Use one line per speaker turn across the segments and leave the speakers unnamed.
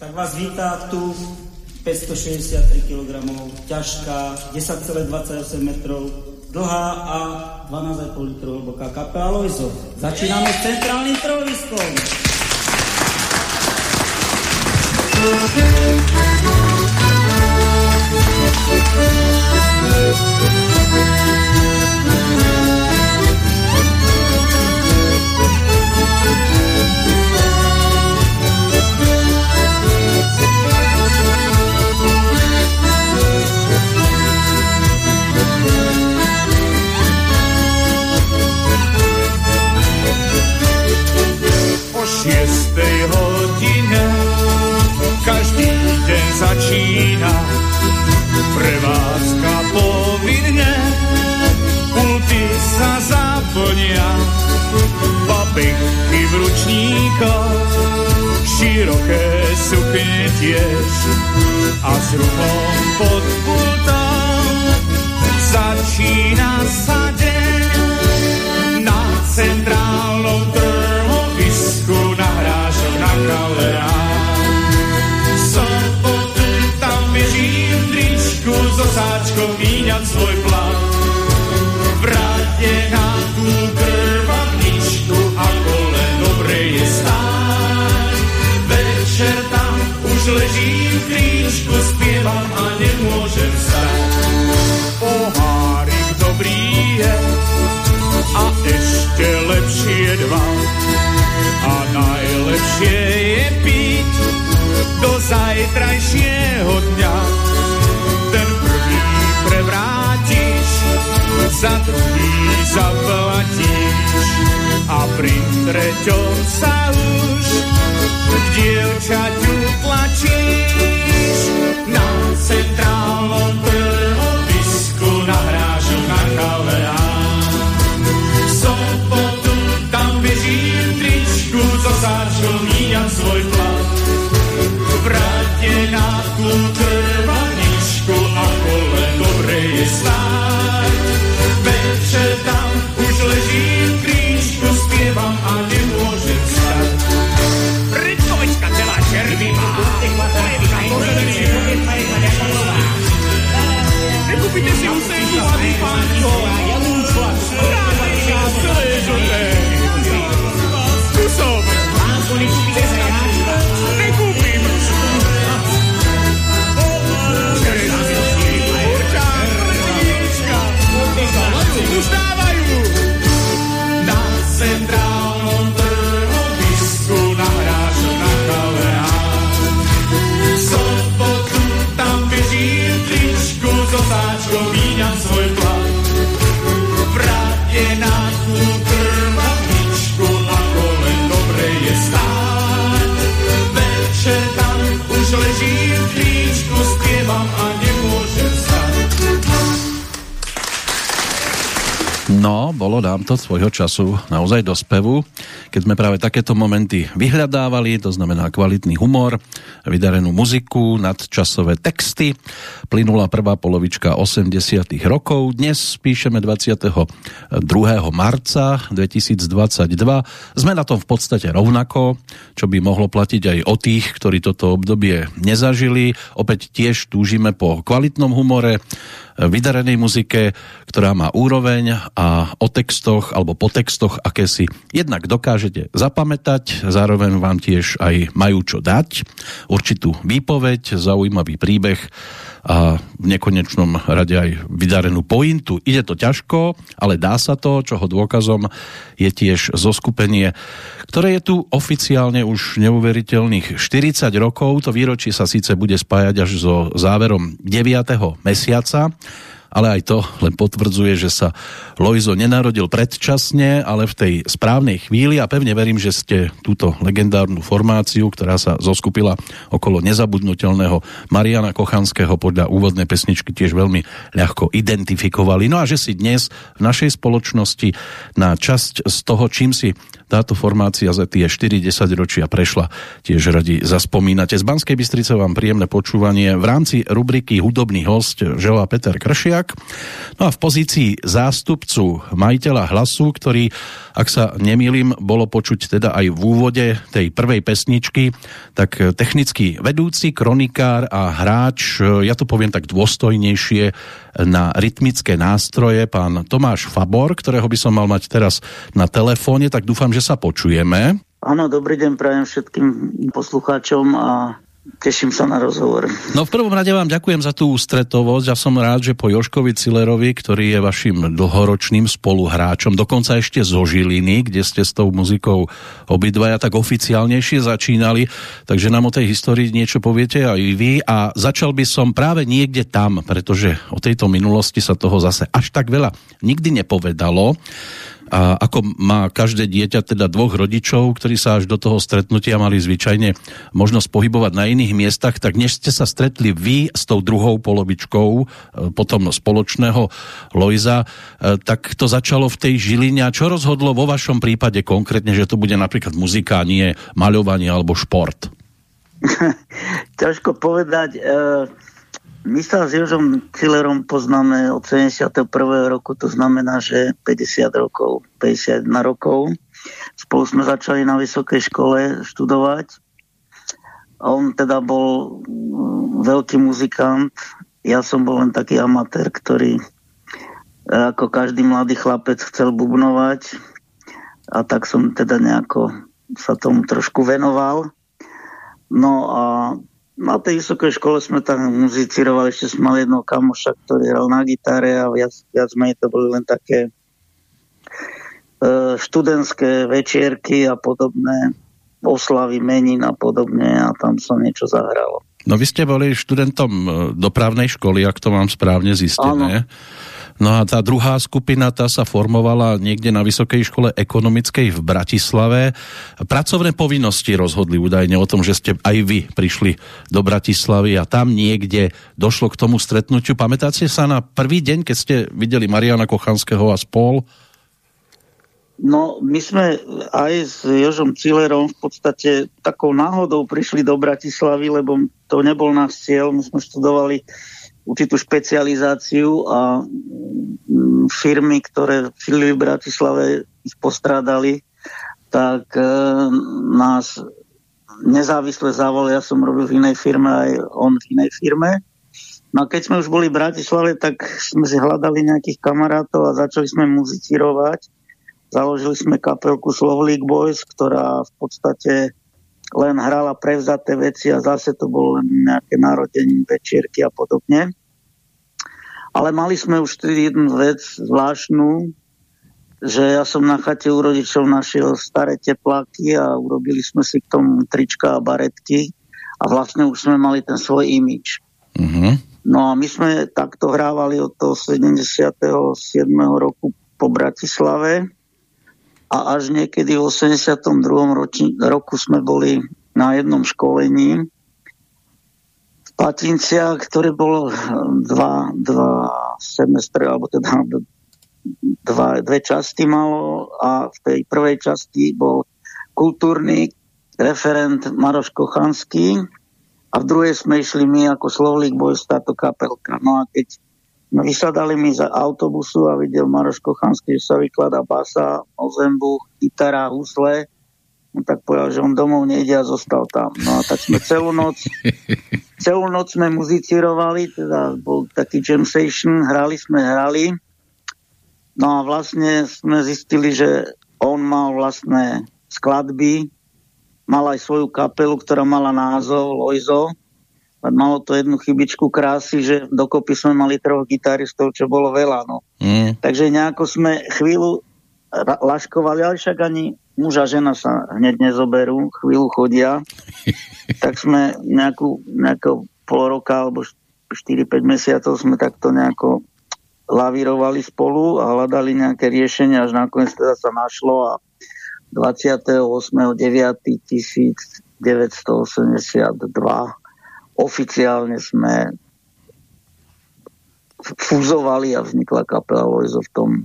tak vás vítá tu 563 kg, ťažká, 10,28 metrov, dlhá a 12,5 litrov hlboká kapela Lojzo. Začíname s centrálnym trhoviskom.
O šiestej hodine. Každý deň začína. Prevázka povinne. Pulty sa zaplnia. Babinky v ručníkoch široké sukne tiež. A s ruchom pod pultom začína sa sáčkom míňam svoj plat. Vráte na tú krvavničku a kole dobre je stáť. Večer tam už ležím v kríčku, spievam a nemôžem stať. Pohárik dobrý je, a ešte lepšie dva. A najlepšie je piť do zajtrajšieho dňa. Za druhý zaplatíš a pri treťom sa už k dievčaťu tlačíš. Na centrálnom trhovisku nahrážu na kaleán sobotu tam bežím v tričku so sáčkou míjam svoj plat. Vráte na tú trvaničku a kole dobre je stáť. Dýfánko. Rádia celé žlté.
Bolo nám to svojho času naozaj do spevu, keď sme práve takéto momenty vyhľadávali, to znamená kvalitný humor, vydarenú muziku, nadčasové texty. Plynula prvá polovička 80 rokov. Dnes píšeme 22. marca 2022. Sme na tom v podstate rovnako, čo by mohlo platiť aj o tých, ktorí toto obdobie nezažili. Opäť tiež túžime po kvalitnom humore, vydarenej muzike, ktorá má úroveň a o textoch alebo po textoch, aké si jednak dokážete zapamätať, zároveň vám tiež aj majú čo dať, určitú výpoveď, zaujímavý príbeh a v nekonečnom rade aj vydarenú pointu. Ide to ťažko, ale dá sa to, čoho dôkazom je tiež zoskupenie, ktoré je tu oficiálne už neuveriteľných 40 rokov. To výročie sa síce bude spájať až so záverom 9. mesiaca, ale aj to len potvrdzuje, že sa Lojzo nenarodil predčasne, ale v tej správnej chvíli a pevne verím, že ste túto legendárnu formáciu, ktorá sa zoskupila okolo nezabudnutelného Mariana Kochanského podľa úvodnej pesničky tiež veľmi ľahko identifikovali. No a že si dnes v našej spoločnosti na časť z toho, čím si táto formácia za tie 40 ročia prešla, tiež radi zaspomínate. Z Banskej Bystrice vám príjemné počúvanie v rámci rubriky Hudobný host želá Peter Kršiak. No a v pozícii zástupcu majiteľa hlasu, ktorý, ak sa nemýlim, bolo počuť teda aj v úvode tej prvej pesničky, tak technický vedúci, kronikár a hráč, ja to poviem tak dôstojnejšie, na rytmické nástroje, pán Tomáš Fabor, ktorého by som mal mať teraz na telefóne, tak dúfam, že sa počujeme.
Áno, dobrý deň prajem všetkým poslucháčom a Teším sa na rozhovor.
No v prvom rade vám ďakujem za tú ústretovosť. Ja som rád, že po Joškovi Cilerovi, ktorý je vašim dlhoročným spoluhráčom, dokonca ešte zo Žiliny, kde ste s tou muzikou obidvaja tak oficiálnejšie začínali, takže nám o tej histórii niečo poviete aj vy. A začal by som práve niekde tam, pretože o tejto minulosti sa toho zase až tak veľa nikdy nepovedalo a ako má každé dieťa teda dvoch rodičov, ktorí sa až do toho stretnutia mali zvyčajne možnosť pohybovať na iných miestach, tak než ste sa stretli vy s tou druhou polovičkou e, potom spoločného Lojza, e, tak to začalo v tej Žiline. A čo rozhodlo vo vašom prípade konkrétne, že to bude napríklad muzika, nie maľovanie alebo šport?
Ťažko povedať. E my sa s Jožom Cillerom poznáme od 71. roku, to znamená, že 50 rokov, 51 rokov. Spolu sme začali na vysokej škole študovať. On teda bol mm, veľký muzikant, ja som bol len taký amatér, ktorý e, ako každý mladý chlapec chcel bubnovať a tak som teda nejako sa tomu trošku venoval. No a na tej vysokej škole sme tam muzicirovali, ešte sme mali jedného kamoša, ktorý hral na gitare a viac, viac menej to boli len také e, študentské večierky a podobné oslavy menín a podobne a tam sa niečo zahralo.
No vy ste boli študentom e, dopravnej školy, ak to mám správne zistené. Áno. No a tá druhá skupina, tá sa formovala niekde na Vysokej škole ekonomickej v Bratislave. Pracovné povinnosti rozhodli údajne o tom, že ste aj vy prišli do Bratislavy a tam niekde došlo k tomu stretnutiu. Pamätáte sa na prvý deň, keď ste videli Mariana Kochanského a spol?
No, my sme aj s Jožom Cilerom v podstate takou náhodou prišli do Bratislavy, lebo to nebol náš cieľ. My sme študovali určitú špecializáciu a mm, firmy, ktoré v Bratislave ich postrádali, tak e, nás nezávisle zavolali, ja som robil v inej firme, aj on v inej firme. No a keď sme už boli v Bratislave, tak sme si hľadali nejakých kamarátov a začali sme muzicírovať. Založili sme kapelku Slovlík Boys, ktorá v podstate len hrala prevzaté veci a zase to bolo len nejaké narodení, večierky a podobne. Ale mali sme už vtedy jednu vec zvláštnu, že ja som na chate u rodičov našiel staré tepláky a urobili sme si k tomu trička a baretky a vlastne už sme mali ten svoj imič. Mm-hmm. No a my sme takto hrávali od toho 77. roku po Bratislave a až niekedy v 82. Roči, roku sme boli na jednom školení v Patinciach, ktoré bolo dva, dva semestre, alebo teda dva, dve časti malo a v tej prvej časti bol kultúrny referent Maroš Kochanský a v druhej sme išli my ako Slovlík Boys táto kapelka. No a keď No vysadali mi za autobusu a videl Maroš Kochanský, že sa vykladá basa, ozembuch, gitara, husle. No tak povedal, že on domov nejde a zostal tam. No a tak sme celú noc, celú noc sme muzicírovali, teda bol taký jam session, hrali sme, hrali. No a vlastne sme zistili, že on mal vlastné skladby, mal aj svoju kapelu, ktorá mala názov Loizo malo to jednu chybičku krásy, že dokopy sme mali troch gitaristov, čo bolo veľa. No. Mm. Takže nejako sme chvíľu laškovali, ale však ani muž a žena sa hneď nezoberú, chvíľu chodia. tak sme nejakú, nejakú pol roka alebo 4-5 mesiacov sme takto nejako lavírovali spolu a hľadali nejaké riešenie, až nakoniec teda sa našlo a 28.9.1982 oficiálne sme fúzovali a vznikla kapela Lojzo v tom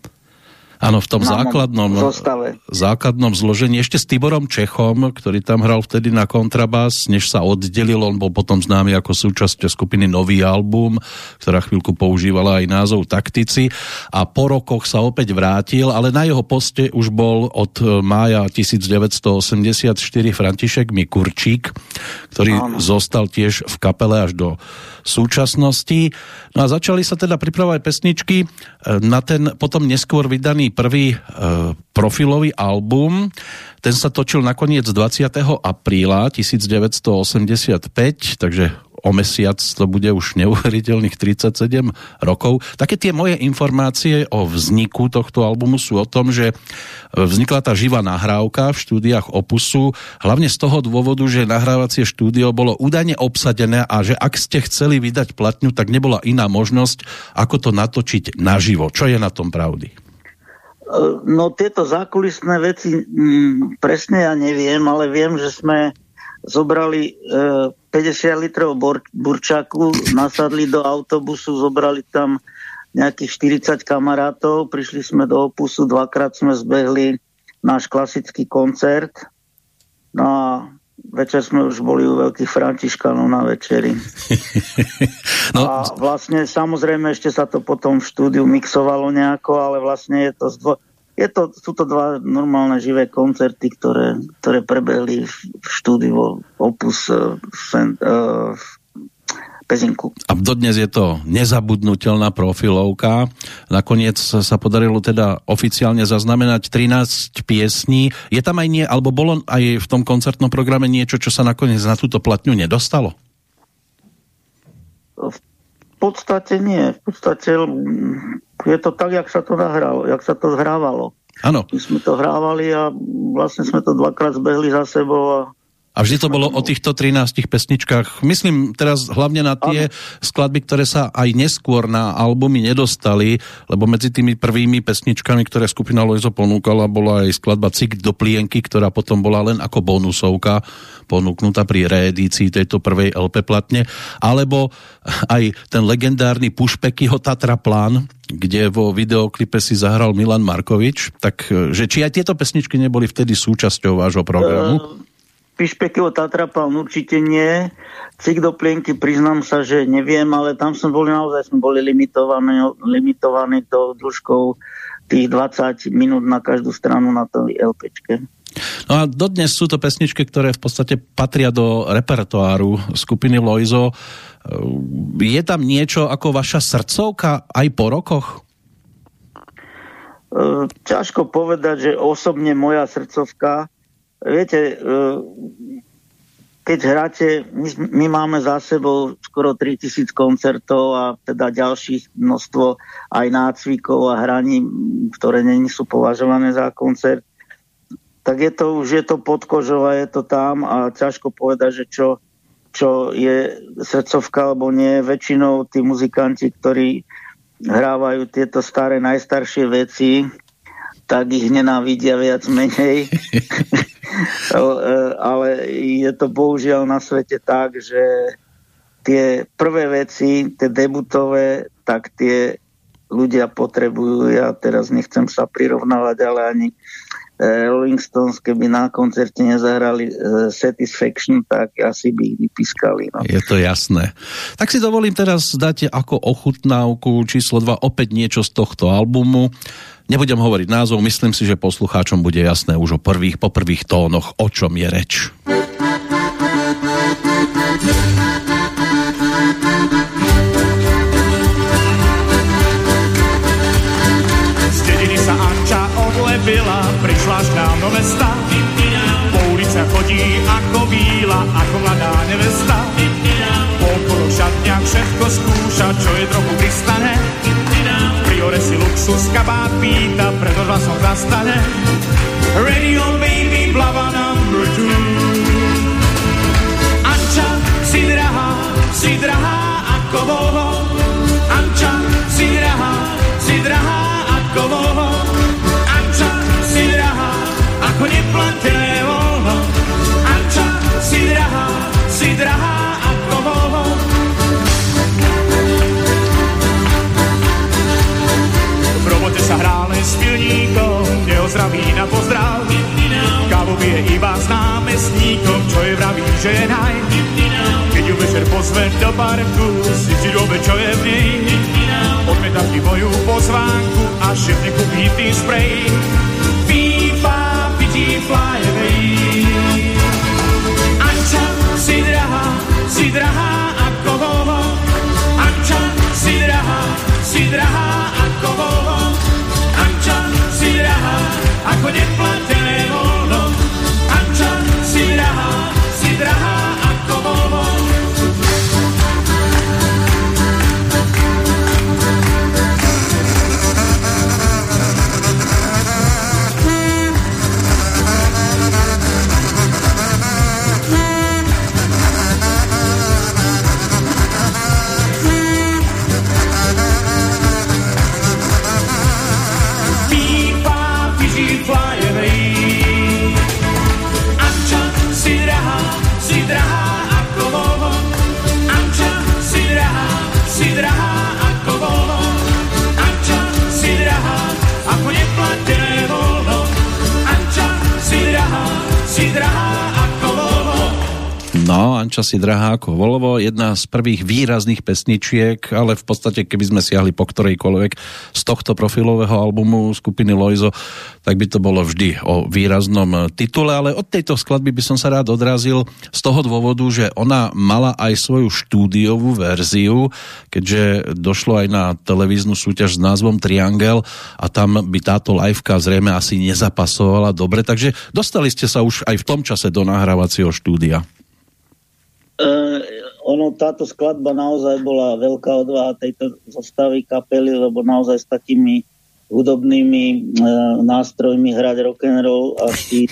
Áno, v tom základnom,
zostave.
základnom zložení ešte s Tiborom Čechom, ktorý tam hral vtedy na kontrabás, než sa oddelil, on bol potom známy ako súčasť skupiny Nový album, ktorá chvíľku používala aj názov Taktici a po rokoch sa opäť vrátil, ale na jeho poste už bol od mája 1984 František Mikurčík, ktorý Áno. zostal tiež v kapele až do súčasnosti. No a začali sa teda pripravovať pesničky e, na ten potom neskôr vydaný prvý e, profilový album. Ten sa točil nakoniec 20. apríla 1985, takže o mesiac to bude už neuveriteľných 37 rokov. Také tie moje informácie o vzniku tohto albumu sú o tom, že vznikla tá živá nahrávka v štúdiách Opusu, hlavne z toho dôvodu, že nahrávacie štúdio bolo údajne obsadené a že ak ste chceli vydať platňu, tak nebola iná možnosť, ako to natočiť naživo. Čo je na tom pravdy?
No tieto zákulisné veci m, mm, presne ja neviem, ale viem, že sme zobrali e, 50 litrov bor- burčaku, nasadli do autobusu, zobrali tam nejakých 40 kamarátov, prišli sme do opusu, dvakrát sme zbehli náš klasický koncert. No a večer sme už boli u veľkých františkanov na večeri. no. A vlastne samozrejme ešte sa to potom v štúdiu mixovalo nejako, ale vlastne je to z dvo- je to, sú to dva normálne živé koncerty, ktoré, ktoré prebehli v, v štúdiu Opus uh, Cent, uh, v Pezinku.
A dodnes je to nezabudnutelná profilovka. Nakoniec sa podarilo teda oficiálne zaznamenať 13 piesní. Je tam aj nie, alebo bolo aj v tom koncertnom programe niečo, čo sa nakoniec na túto platňu nedostalo?
V podstate nie. V podstate je to tak, jak sa to nahralo, jak sa to zhrávalo.
Áno.
My sme to hrávali a vlastne sme to dvakrát zbehli za sebou a
a vždy to bolo o týchto 13 pesničkách. Myslím teraz hlavne na tie ano. skladby, ktoré sa aj neskôr na albumy nedostali, lebo medzi tými prvými pesničkami, ktoré skupina Loizo ponúkala, bola aj skladba Cik do plienky, ktorá potom bola len ako bonusovka ponúknutá pri reedícii tejto prvej LP platne, alebo aj ten legendárny Pušpekyho Tatra plán, kde vo videoklipe si zahral Milan Markovič, tak že či aj tieto pesničky neboli vtedy súčasťou vášho programu? Uh
Pišpekyho Tatrapal určite nie. Cik do plienky priznám sa, že neviem, ale tam sme boli naozaj sme boli limitovaní, limitovaní to dĺžkou tých 20 minút na každú stranu na tej LPčke.
No a dodnes sú to pesničky, ktoré v podstate patria do repertoáru skupiny Loizo. Je tam niečo ako vaša srdcovka aj po rokoch?
E, ťažko povedať, že osobne moja srdcovka Viete, e, keď hráte, my, my máme za sebou skoro 3000 koncertov a teda ďalších množstvo aj nácvikov a hraní, ktoré není sú považované za koncert, tak je to už je to pod kožou a je to tam a ťažko povedať, že čo, čo je srdcovka alebo nie. Väčšinou tí muzikanti, ktorí hrávajú tieto staré, najstaršie veci, tak ich nenávidia viac menej. E, ale je to bohužiaľ na svete tak, že tie prvé veci, tie debutové, tak tie ľudia potrebujú. Ja teraz nechcem sa prirovnávať, ale ani Rolling Stones, keby na koncerte nezahrali uh, Satisfaction, tak asi by ich vypískali. No.
Je to jasné. Tak si dovolím teraz dať ako ochutnávku číslo 2 opäť niečo z tohto albumu. Nebudem hovoriť názov, myslím si, že poslucháčom bude jasné už o prvých, po prvých tónoch, o čom je reč.
Do mesta. Po ulice chodí ako víla, ako mladá nevesta. Po šatňa všetko skúša, čo je trochu pristané Priore si luxus kabát pýta, preto hlasom zastane. Radio baby, blava number two. Anča, si drahá, si drahá ako voho. vraví na pozdrav. Kávu pije iba s námestníkom, čo je vraví, že je naj. Keď ju večer pozve do parku, si si dobe, čo je v nej. Odmieta vždy moju pozvánku a šepne kúpí tý sprej. Pípa, pití, fly away. Anča, si drahá, si drahá ako bobo. Anča, si drahá, si drahá ako neplatené voľno. Anča, si drahá, si drahá
No, Anča si drahá ako Volvo, jedna z prvých výrazných pesničiek, ale v podstate, keby sme siahli po ktorejkoľvek z tohto profilového albumu skupiny Loizo, tak by to bolo vždy o výraznom titule, ale od tejto skladby by som sa rád odrazil z toho dôvodu, že ona mala aj svoju štúdiovú verziu, keďže došlo aj na televíznu súťaž s názvom Triangel a tam by táto liveka zrejme asi nezapasovala dobre, takže dostali ste sa už aj v tom čase do nahrávacieho štúdia.
Uh, ono, táto skladba naozaj bola veľká odvaha tejto zostavy kapely, lebo naozaj s takými hudobnými uh, nástrojmi hrať rock'n'roll a tí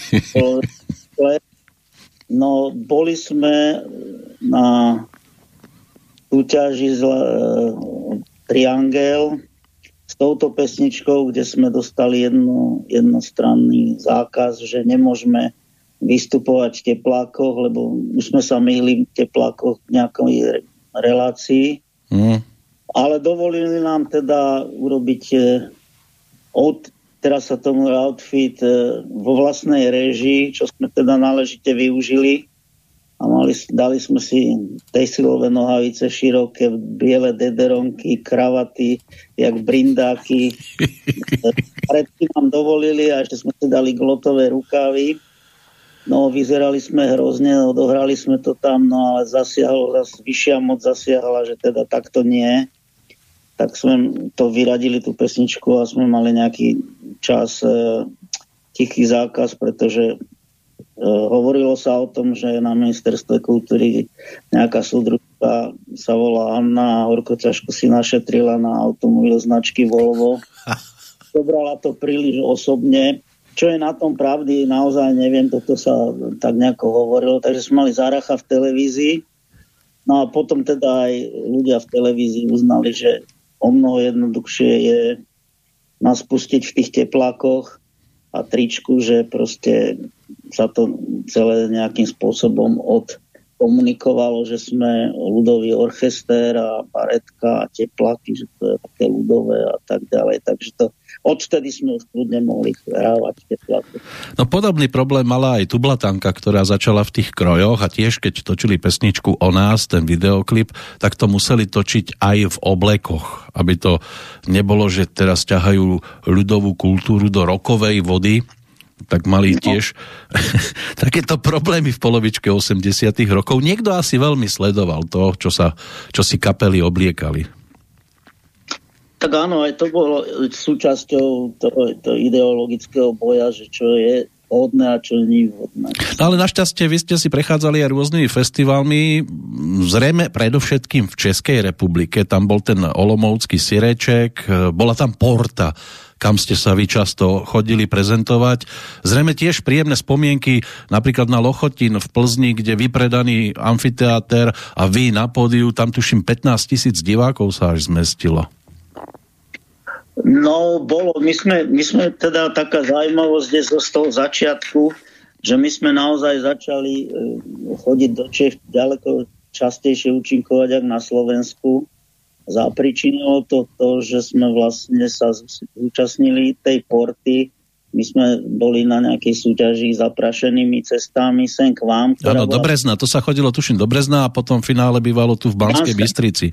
No, boli sme na súťaži z uh, Triangel s touto pesničkou, kde sme dostali jedno, jednostranný zákaz, že nemôžeme vystupovať v teplákoch, lebo už sme sa myhli v teplákoch v nejakej relácii.
Mm.
Ale dovolili nám teda urobiť e, out, teraz sa tomu outfit e, vo vlastnej režii, čo sme teda náležite využili. A mali, dali sme si tesilové nohavice široké, biele dederonky, kravaty, jak brindáky. Predtým nám dovolili a ešte sme si dali glotové rukávy. No, vyzerali sme hrozne, odohrali sme to tam, no ale zasiahlo, zas, vyššia moc zasiahla, že teda takto nie. Tak sme to vyradili, tú pesničku a sme mali nejaký čas e, tichý zákaz, pretože e, hovorilo sa o tom, že na ministerstve kultúry nejaká súdružka sa volá Anna a horko ťažko si našetrila na automobil značky Volvo. Dobrala to príliš osobne, čo je na tom pravdy, naozaj neviem, toto sa tak nejako hovorilo, takže sme mali záracha v televízii. No a potom teda aj ľudia v televízii uznali, že o mnoho jednoduchšie je nás pustiť v tých teplákoch a tričku, že proste sa to celé nejakým spôsobom odkomunikovalo, že sme ľudový orchester a baretka a teplaky, že to je také ľudové a tak ďalej. Takže to odtedy sme už kľudne mohli hrávať tepláky.
No podobný problém mala aj Tublatanka, ktorá začala v tých krojoch a tiež keď točili pesničku o nás, ten videoklip, tak to museli točiť aj v oblekoch, aby to nebolo, že teraz ťahajú ľudovú kultúru do rokovej vody, tak mali no. tiež takéto problémy v polovičke 80 rokov. Niekto asi veľmi sledoval to, čo, sa, čo si kapely obliekali.
Tak áno, aj to bolo súčasťou toho, toho ideologického boja, že čo je vhodné a čo nie vhodné.
No ale našťastie vy ste si prechádzali aj rôznymi festivalmi, zrejme predovšetkým v Českej republike, tam bol ten Olomovský Sireček, bola tam Porta, kam ste sa vy často chodili prezentovať. Zrejme tiež príjemné spomienky napríklad na Lochotín v Plzni, kde vypredaný amfiteáter a vy na pódiu, tam tuším 15 tisíc divákov sa až zmestilo.
No, bolo. My sme, my sme teda taká zaujímavosť je z toho začiatku, že my sme naozaj začali e, chodiť do Čech ďaleko častejšie účinkovať, ako na Slovensku. Zapričinilo to to, že sme vlastne sa zúčastnili tej porty My sme boli na nejakej súťaži zaprašenými cestami sem k vám.
Áno, bola... do Brezna, to sa chodilo tuším do Brezna a potom v finále bývalo tu v Banskej Banská, Bystrici.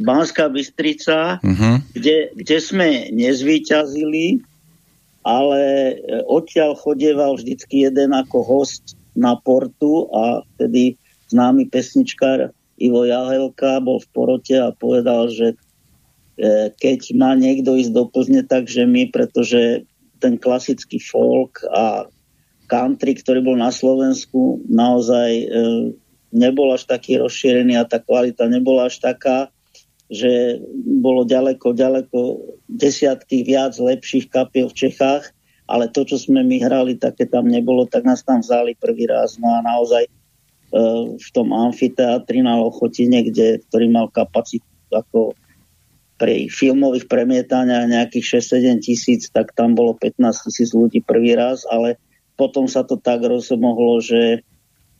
Banská Bystrica, uh-huh. kde, kde sme nezvýťazili, ale e, odtiaľ chodieval vždycky jeden ako host na portu a vtedy známy pesničkár Ivo Jahelka bol v porote a povedal, že e, keď má niekto ísť do Plzne, takže my, pretože ten klasický folk a country, ktorý bol na Slovensku, naozaj e, nebol až taký rozšírený a tá kvalita nebola až taká, že bolo ďaleko, ďaleko desiatky viac lepších kapiel v Čechách, ale to, čo sme my hrali, také tam nebolo, tak nás tam vzali prvý raz. No a naozaj v tom amfiteátri na Lochotine, kde, ktorý mal kapacitu ako pri filmových premietaniach nejakých 6-7 tisíc, tak tam bolo 15 tisíc ľudí prvý raz, ale potom sa to tak rozmohlo, že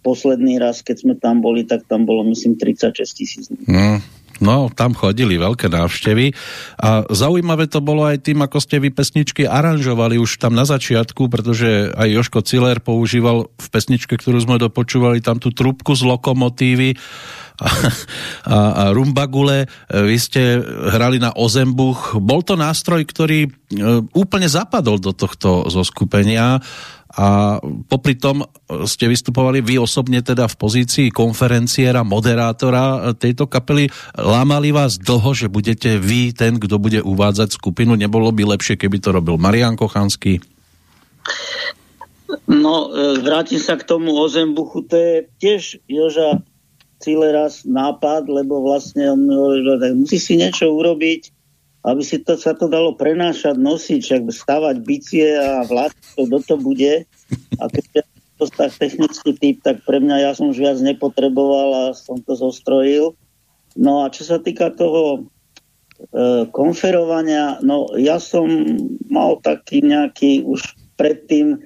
posledný raz, keď sme tam boli, tak tam bolo myslím 36 tisíc ľudí.
No. No, tam chodili veľké návštevy. A zaujímavé to bolo aj tým, ako ste vy pesničky aranžovali už tam na začiatku, pretože aj Joško Ciller používal v pesničke, ktorú sme dopočúvali, tam tú trúbku z lokomotívy a, a, a rumbagule. Vy ste hrali na ozembuch. Bol to nástroj, ktorý e, úplne zapadol do tohto zoskupenia a popri tom ste vystupovali vy osobne teda v pozícii konferenciera, moderátora tejto kapely. Lámali vás dlho, že budete vy ten, kto bude uvádzať skupinu? Nebolo by lepšie, keby to robil Marian Kochanský?
No, e, vrátim sa k tomu Ozembuchu. To je tiež Joža raz nápad, lebo vlastne on hovorí, že musí si niečo urobiť, aby si to, sa to dalo prenášať, nosiť, však stavať bicie a vládť to, to bude. A keď to tak technický typ, tak pre mňa ja som už viac nepotreboval a som to zostrojil. No a čo sa týka toho e, konferovania, no ja som mal taký nejaký už predtým,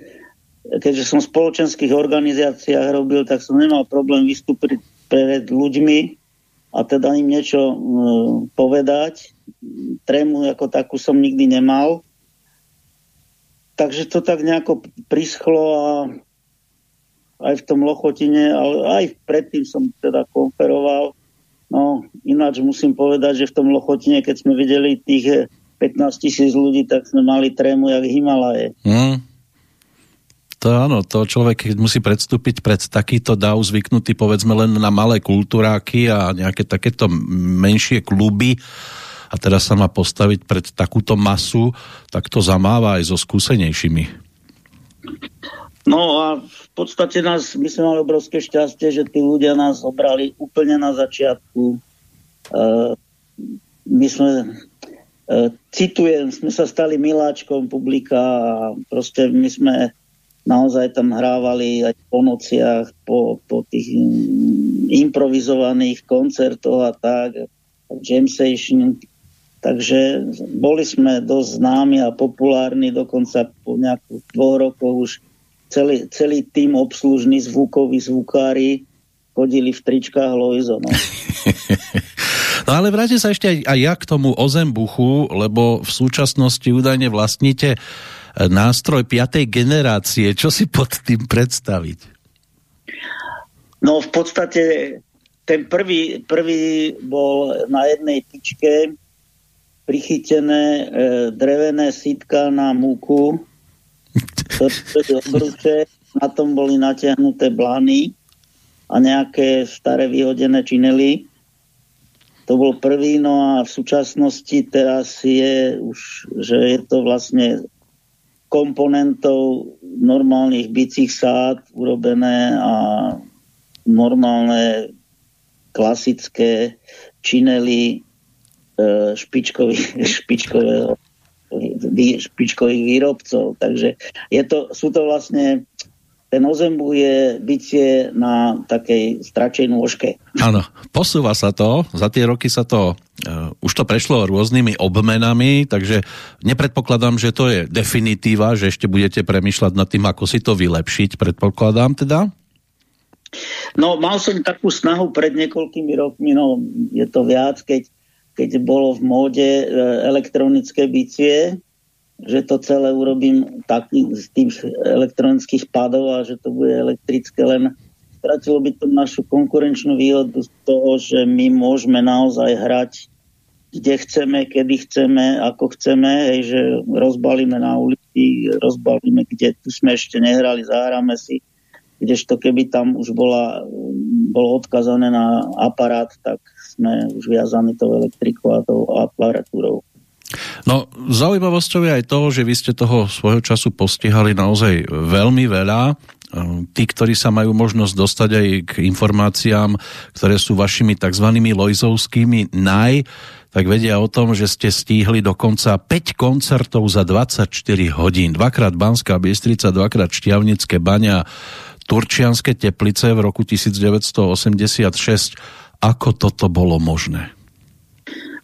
keďže som v spoločenských organizáciách robil, tak som nemal problém vystúpiť pred ľuďmi a teda im niečo e, povedať trému ako takú som nikdy nemal. Takže to tak nejako prischlo a aj v tom Lochotine, ale aj predtým som teda konferoval. No, ináč musím povedať, že v tom Lochotine, keď sme videli tých 15 tisíc ľudí, tak sme mali trému jak Himalaje. Mm.
To áno, to človek musí predstúpiť pred takýto dav zvyknutý povedzme len na malé kultúráky a nejaké takéto menšie kluby a teraz sa má postaviť pred takúto masu, tak to zamáva aj so skúsenejšími.
No a v podstate nás, my sme mali obrovské šťastie, že tí ľudia nás obrali úplne na začiatku. Uh, my sme, uh, citujem, sme sa stali miláčkom publika a proste my sme naozaj tam hrávali aj po nociach, po, po tých improvizovaných koncertoch a tak, jam session, Takže boli sme dosť známi a populárni, dokonca po nejakých dvoch rokoch už celý, celý tým obslužný zvukový zvukári chodili v tričkách Loizo. No.
no ale vráte sa ešte aj, aj ja k tomu ozembuchu, lebo v súčasnosti údajne vlastníte nástroj 5. generácie. Čo si pod tým predstaviť?
No v podstate ten prvý, prvý bol na jednej tyčke prichytené e, drevené sítka na múku, obruče, na tom boli natiahnuté blány a nejaké staré vyhodené činely. To bol prvý, no a v súčasnosti teraz je už, že je to vlastne komponentov normálnych bicích sád urobené a normálne klasické činely E, špičkových, špičkového, špičkových výrobcov. Takže je to, sú to vlastne ten ozembu je bytie na takej stračej nôžke.
Áno, posúva sa to, za tie roky sa to, uh, už to prešlo rôznymi obmenami, takže nepredpokladám, že to je definitíva, že ešte budete premyšľať nad tým, ako si to vylepšiť, predpokladám teda?
No, mal som takú snahu pred niekoľkými rokmi, no je to viac, keď keď bolo v móde e, elektronické bicie, že to celé urobím taký, z tých elektronických padov a že to bude elektrické, len stratilo by to našu konkurenčnú výhodu z toho, že my môžeme naozaj hrať kde chceme, kedy chceme, ako chceme, hej, že rozbalíme na ulici, rozbalíme, kde tu sme ešte nehrali, zahráme si, kdežto keby tam už bola, bolo odkazané na aparát, tak sme už viazaní tou elektrikou a tou aparatúrou.
No, zaujímavosťou je aj to, že vy ste toho svojho času postihali naozaj veľmi veľa. Tí, ktorí sa majú možnosť dostať aj k informáciám, ktoré sú vašimi tzv. lojzovskými naj, tak vedia o tom, že ste stíhli dokonca 5 koncertov za 24 hodín. Dvakrát Banská Bystrica, dvakrát Štiavnické bania, Turčianske teplice v roku 1986. Ako toto bolo možné?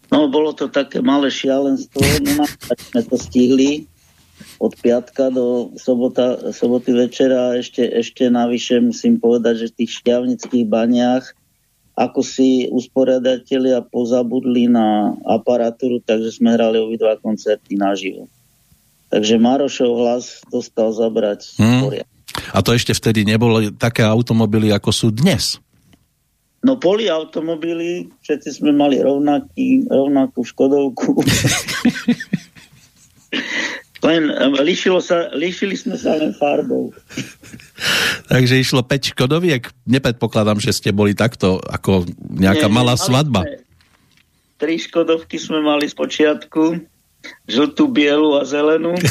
No, bolo to také malé šialenstvo, tak sme to stihli od piatka do sobota, soboty večera. Ešte, ešte navyše musím povedať, že v tých šťavnických baniach ako si usporiadatelia pozabudli na aparatúru, takže sme hrali obidva koncerty naživo. Takže Marošov hlas dostal zabrať hmm.
A to ešte vtedy nebolo také automobily, ako sú dnes.
No boli automobily, všetci sme mali rovnaký, rovnakú Škodovku. len lišilo sa, lišili sme sa len farbou.
Takže išlo 5 Škodoviek. Nepredpokladám, že ste boli takto ako nejaká Nie, malá svadba. Sme,
tri Škodovky sme mali z počiatku. Žltú, bielu a zelenú.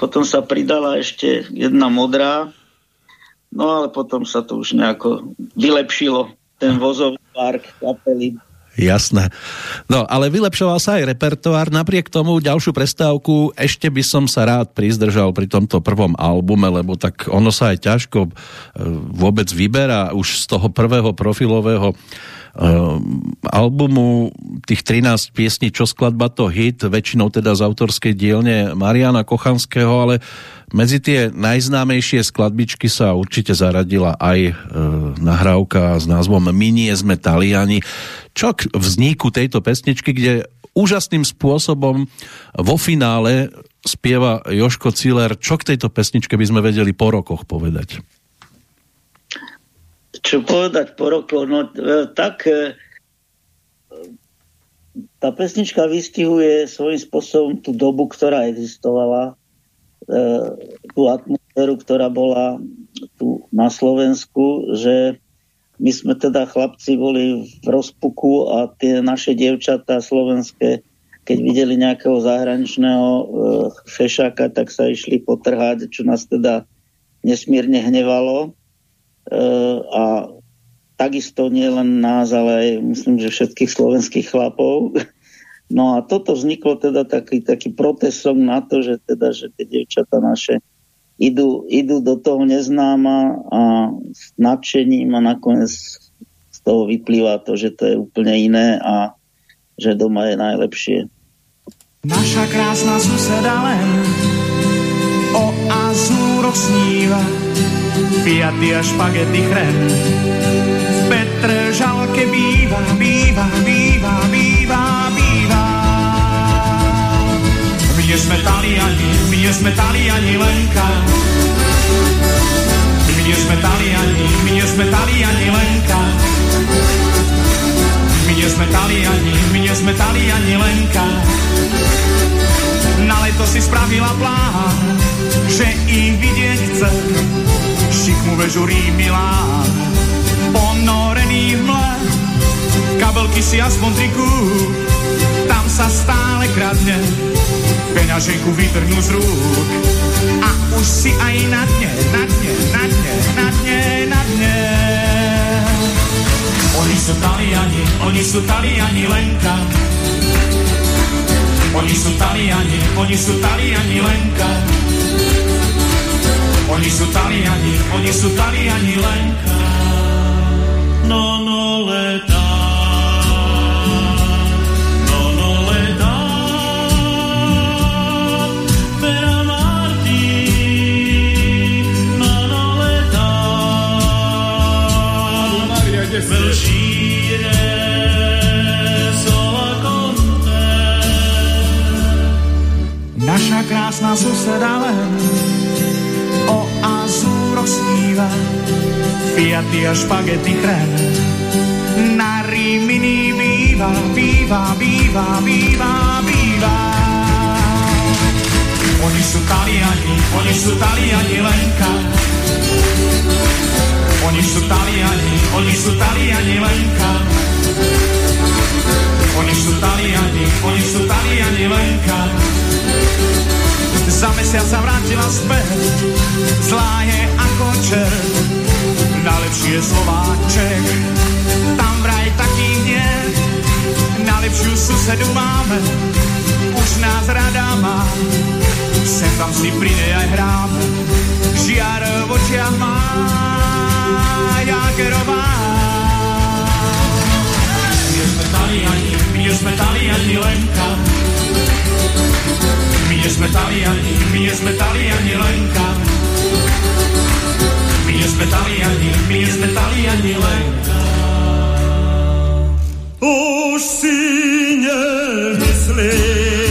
potom sa pridala ešte jedna modrá No ale potom sa to už nejako vylepšilo, ten vozový park, kapely.
Jasné. No, ale vylepšoval sa aj repertoár. Napriek tomu ďalšiu prestávku ešte by som sa rád prizdržal pri tomto prvom albume, lebo tak ono sa aj ťažko e, vôbec vyberá už z toho prvého profilového albumu tých 13 piesní, čo skladba to hit, väčšinou teda z autorskej dielne Mariana Kochanského, ale medzi tie najznámejšie skladbičky sa určite zaradila aj e, nahrávka s názvom Minie sme Taliani. Čo k vzniku tejto pesničky, kde úžasným spôsobom vo finále spieva Joško Ciller. Čo k tejto pesničke by sme vedeli po rokoch povedať?
Čo povedať po rokoch? No e, tak e, tá pesnička vystihuje svojím spôsobom tú dobu, ktorá existovala E, tú atmosféru, ktorá bola tu na Slovensku, že my sme teda chlapci boli v rozpuku a tie naše dievčatá slovenské, keď videli nejakého zahraničného fešáka, tak sa išli potrhať, čo nás teda nesmierne hnevalo. E, a takisto nie nás, ale aj myslím, že všetkých slovenských chlapov. No a toto vzniklo teda taký, taký protestom na to, že teda, že tie devčata naše idú, idú do toho neznáma a s nadšením a nakoniec z toho vyplýva to, že to je úplne iné a že doma je najlepšie.
Naša krásna suseda len o azúroch sníva Fiaty a špagety chren v Petržalke býva, býva, býva, býva, býva nie sme Taliani, my nie sme Taliani Lenka. My nie sme Taliani, my nie sme Taliani Lenka. My nie sme Taliani, my nie sme Taliani Lenka. Na leto si spravila plán, že ich vidieť chce. Šikmu vežu Milán, ponorený v mle. Kabelky si aspoň triku, tam sa stále kradne peňaženku vytrhnú z rúk a už si aj na dne, na dne, na dne, na dne, na dne. Oni sú Taliani, oni sú Taliani Lenka. Oni sú Taliani, oni sú Taliani Lenka. Oni sú Taliani, oni sú Taliani, Lenka. No, no, letá. No, no, letá. Vera Martí. No, no, letá. Belžíre. Naša krásna suseda Lenka azúroch sníva, fiaty a špagety chren. Na Rimini býva, býva, býva, býva, býva. Oni sú Taliani, oni sú Taliani Lenka. Oni sú Taliani, oni sú Taliani Lenka. Oni sú Taliani, oni sú Taliani Lenka. Za mesiac sa vrátila späť, zlá je ako čert, na lepšie Slováček, tam vraj taký hnev, na lepšiu susedu máme, už nás rada má, sem tam si pri nej aj hráme, žiar v očiach má, Jagerová. Taliani, my sme Taliani Lenka, my sme Taliani, my sme Taliani Lenka. My sme Taliani, my sme Taliani Lenka. Už si nemyslíš,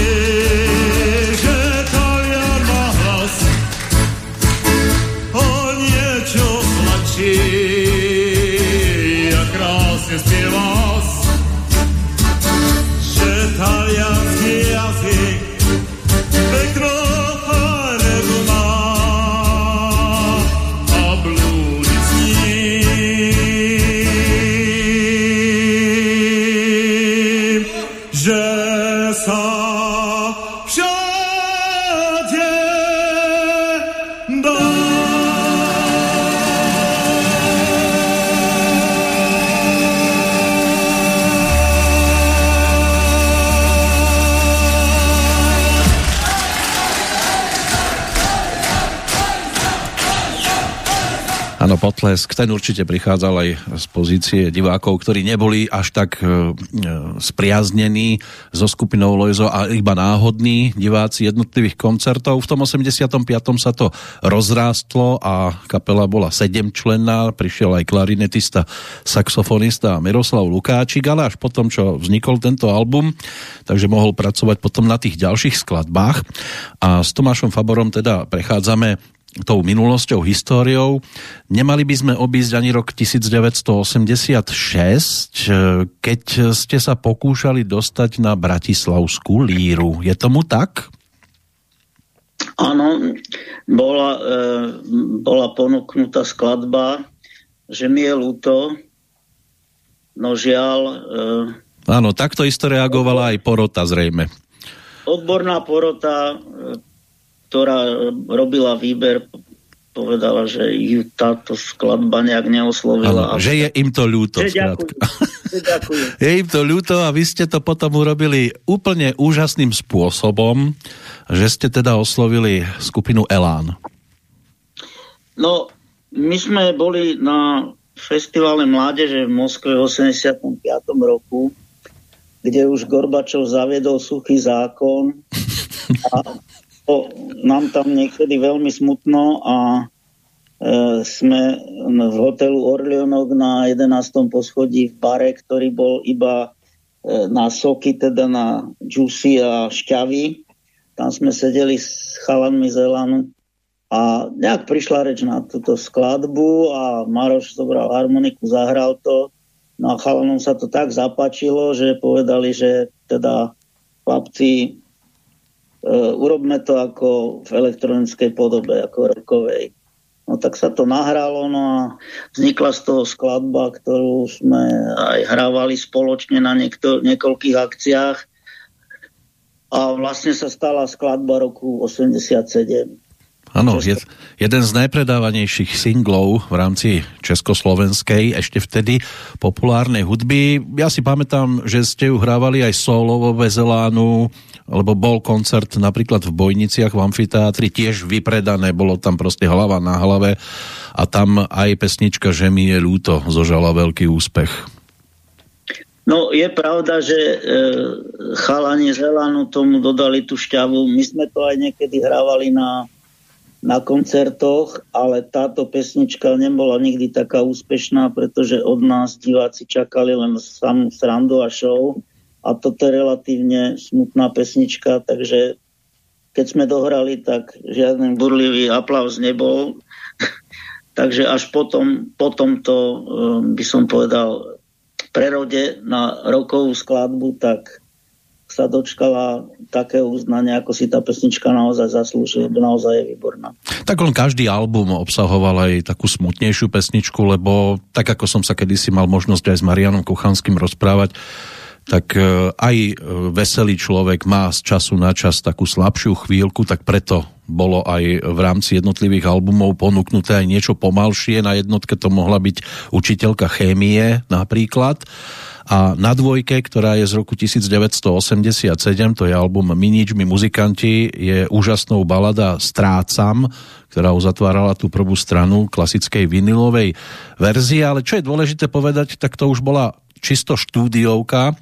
Áno, potlesk, ten určite prichádzal aj z pozície divákov, ktorí neboli až tak e, e, spriaznení so skupinou Lojzo a iba náhodní diváci jednotlivých koncertov. V tom 85. sa to rozrástlo a kapela bola sedemčlenná, prišiel aj klarinetista, saxofonista Miroslav Lukáčik, ale až potom, čo vznikol tento album, takže mohol pracovať potom na tých ďalších skladbách. A s Tomášom Faborom teda prechádzame tou minulosťou, históriou. Nemali by sme obísť ani rok 1986, keď ste sa pokúšali dostať na Bratislavskú líru. Je tomu tak?
Áno, bola, e, bola ponúknutá skladba, že mi je ľúto, no žiaľ, e,
Áno, takto isto reagovala aj porota zrejme.
odborná porota, ktorá robila výber, povedala, že ju táto skladba nejak neoslovila.
Áno, že je im to ľúto.
Že ďakujem, že ďakujem.
Je im to ľúto a vy ste to potom urobili úplne úžasným spôsobom, že ste teda oslovili skupinu Elán.
No, my sme boli na festivale mládeže v Moskve v 85. roku, kde už Gorbačov zaviedol suchý zákon a to, nám tam niekedy veľmi smutno a e, sme v hotelu Orleonok na 11. poschodí v bare, ktorý bol iba e, na soky, teda na džusy a šťavy. Tam sme sedeli s chalanmi z a nejak prišla reč na túto skladbu a Maroš zobral harmoniku, zahral to. No a chalanom sa to tak zapáčilo, že povedali, že teda chlapci, urobme to ako v elektronickej podobe, ako rokovej. No tak sa to nahralo, no a vznikla z toho skladba, ktorú sme aj hrávali spoločne na niekto, niekoľkých akciách a vlastne sa stala skladba roku 87.
Áno, je, jeden z najpredávanejších singlov v rámci československej, ešte vtedy populárnej hudby. Ja si pamätám, že ste ju hrávali aj solovo bez Elánu, lebo bol koncert napríklad v Bojniciach v amfiteátri, tiež vypredané, bolo tam proste hlava na hlave a tam aj pesnička Že mi je ľúto zožala veľký úspech.
No je pravda, že e, chalani z tomu dodali tú šťavu. My sme to aj niekedy hrávali na na koncertoch, ale táto pesnička nebola nikdy taká úspešná, pretože od nás diváci čakali len samú srandu a show a toto je relatívne smutná pesnička, takže keď sme dohrali, tak žiaden burlivý aplauz nebol. Takže až potom, potom to, um, by som povedal, prerode na rokovú skladbu, tak sa dočkala také uznania, ako si tá pesnička naozaj zaslúži, lebo naozaj je výborná.
Tak len každý album obsahoval aj takú smutnejšiu pesničku, lebo tak ako som sa kedysi mal možnosť aj s Marianom Kuchanským rozprávať, tak e, aj e, veselý človek má z času na čas takú slabšiu chvíľku, tak preto bolo aj v rámci jednotlivých albumov ponúknuté aj niečo pomalšie. Na jednotke to mohla byť učiteľka chémie napríklad. A na dvojke, ktorá je z roku 1987, to je album my muzikanti, je úžasnou balada Strácam, ktorá uzatvárala tú prvú stranu klasickej vinilovej verzie, ale čo je dôležité povedať, tak to už bola čisto štúdiovka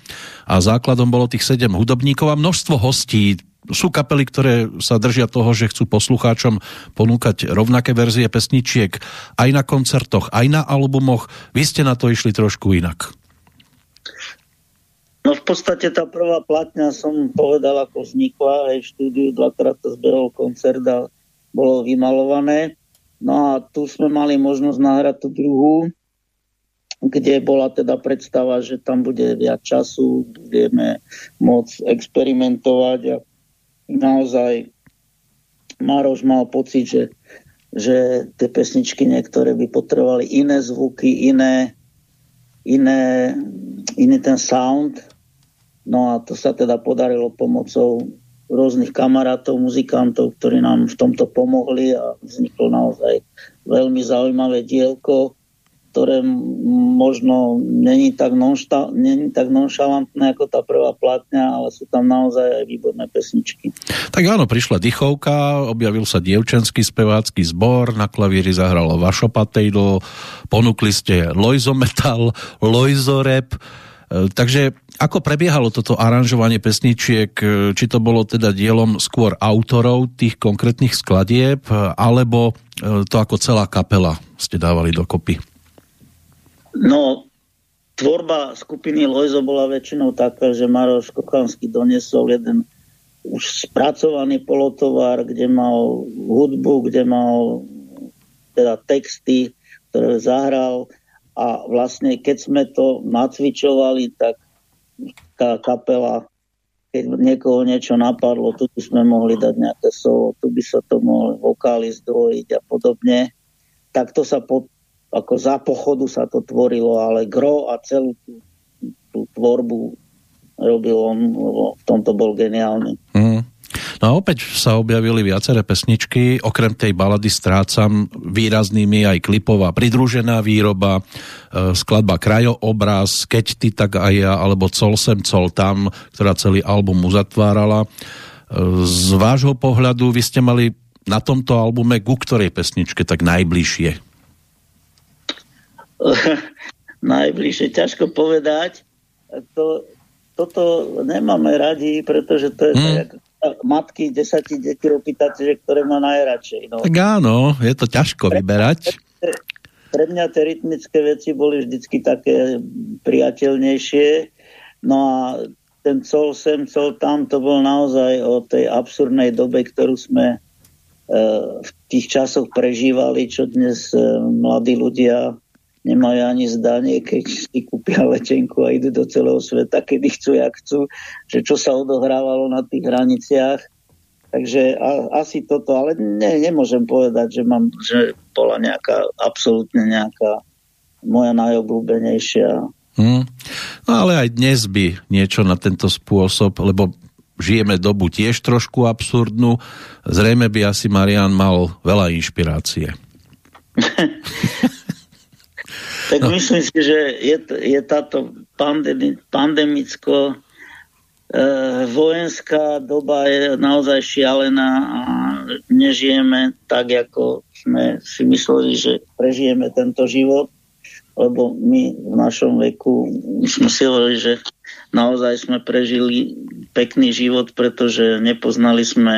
a základom bolo tých sedem hudobníkov a množstvo hostí. Sú kapely, ktoré sa držia toho, že chcú poslucháčom ponúkať rovnaké verzie pesničiek aj na koncertoch, aj na albumoch. Vy ste na to išli trošku inak.
No v podstate tá prvá platňa som povedal, ako vznikla, aj v štúdiu dvakrát to zbehol koncert a bolo vymalované. No a tu sme mali možnosť nahrať tú druhú, kde bola teda predstava, že tam bude viac času, budeme môcť experimentovať a naozaj Maroš mal pocit, že, že tie pesničky niektoré by potrebovali iné zvuky, iné, iné, iný ten sound. No a to sa teda podarilo pomocou rôznych kamarátov, muzikantov, ktorí nám v tomto pomohli a vzniklo naozaj veľmi zaujímavé dielko, ktoré možno není tak, nonšta, není tak nonšalantné ako tá prvá platňa, ale sú tam naozaj aj výborné pesničky.
Tak áno, prišla dychovka, objavil sa dievčenský spevácky zbor, na klavíri zahralo Vašo Patejdl, ponúkli ste Lojzo Metal, Lojzo Rap, e, takže ako prebiehalo toto aranžovanie pesničiek, e, či to bolo teda dielom skôr autorov tých konkrétnych skladieb, alebo e, to ako celá kapela ste dávali dokopy?
No, tvorba skupiny Lojzo bola väčšinou taká, že Maroš Kochanský doniesol jeden už spracovaný polotovar, kde mal hudbu, kde mal teda texty, ktoré zahral a vlastne keď sme to nacvičovali, tak tá kapela, keď niekoho niečo napadlo, tu by sme mohli dať nejaké solo, tu by sa to mohli vokály zdvojiť a podobne, tak to sa pod, ako za pochodu sa to tvorilo, ale gro a celú tú, tú tvorbu robil on, lebo v tomto bol geniálny.
Mm. No a opäť sa objavili viaceré pesničky, okrem tej balady Strácam výraznými aj klipová pridružená výroba, e, skladba Krajoobraz, Keď ty, tak aj ja, alebo Col sem, col tam, ktorá celý album uzatvárala. E, z vášho pohľadu vy ste mali na tomto albume ku ktorej pesničke tak najbližšie?
najbližšie. Ťažko povedať. To, toto nemáme radi, pretože to je mm. tak, matky desati detí opýtate, že ktoré má najradšej. No.
Tak áno, je to ťažko pre vyberať.
Pre, pre mňa tie rytmické veci boli vždycky také priateľnejšie. No a ten col sem, col tam, to bol naozaj o tej absurdnej dobe, ktorú sme e, v tých časoch prežívali, čo dnes e, mladí ľudia nemajú ani zdanie, keď si kúpia letenku a idú do celého sveta, kedy chcú, jak chcú, že čo sa odohrávalo na tých hraniciach. Takže a, asi toto, ale ne, nemôžem povedať, že, mám, že bola nejaká, absolútne nejaká moja najobľúbenejšia.
Hmm. No ale aj dnes by niečo na tento spôsob, lebo žijeme dobu tiež trošku absurdnú, zrejme by asi Marian mal veľa inšpirácie.
Tak no. myslím si, že je, je táto pandemi, pandemicko e, vojenská doba je naozaj šialená a nežijeme tak, ako sme si mysleli, že prežijeme tento život, lebo my v našom veku sme si hovorili, že naozaj sme prežili pekný život, pretože nepoznali sme,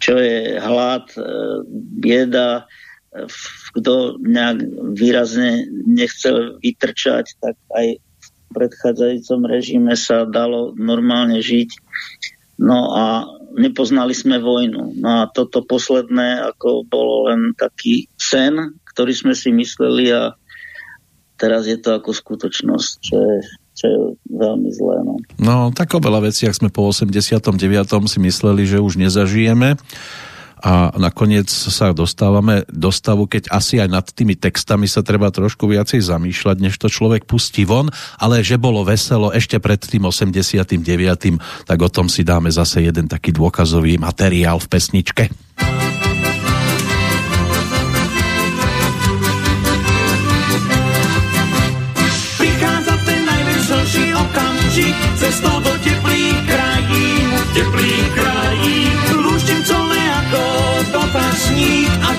čo je hlad, e, bieda, kto nejak výrazne nechcel vytrčať, tak aj v predchádzajúcom režime sa dalo normálne žiť. No a nepoznali sme vojnu. No a toto posledné ako bolo len taký sen, ktorý sme si mysleli a teraz je to ako skutočnosť, čo je, čo je veľmi zlé. No.
no, tak o veľa veciach sme po 89. si mysleli, že už nezažijeme a nakoniec sa dostávame do stavu, keď asi aj nad tými textami sa treba trošku viacej zamýšľať, než to človek pustí von, ale že bolo veselo ešte pred tým 89. tak o tom si dáme zase jeden taký dôkazový materiál v pesničke.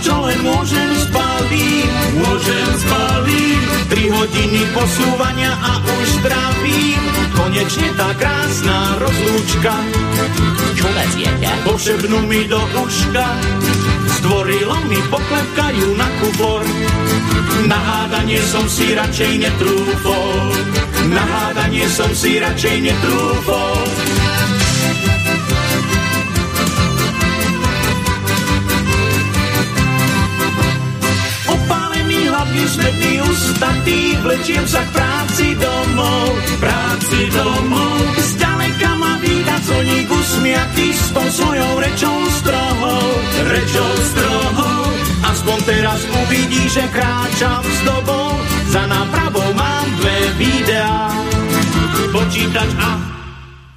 Čo len môžem spalím, môžem spalím. Tri hodiny posúvania a už zdravím, konečne tá krásna rozlúčka.
Čo veziete?
Pošebnú mi do uška, zdvorilo mi poklepkajú na kubor. Na hádanie som si radšej netrúfol, na hádanie som si radšej netrúfol. Opálený hlavný smedný ustatý, vlečiem sa k práci domov, práci domov. Zďaleka ma víta coník usmiatý s tou svojou rečou strohou, rečou strohou. Aspoň teraz uvidí, že kráčam s dobou, za nápravou mám dve videá, počítač a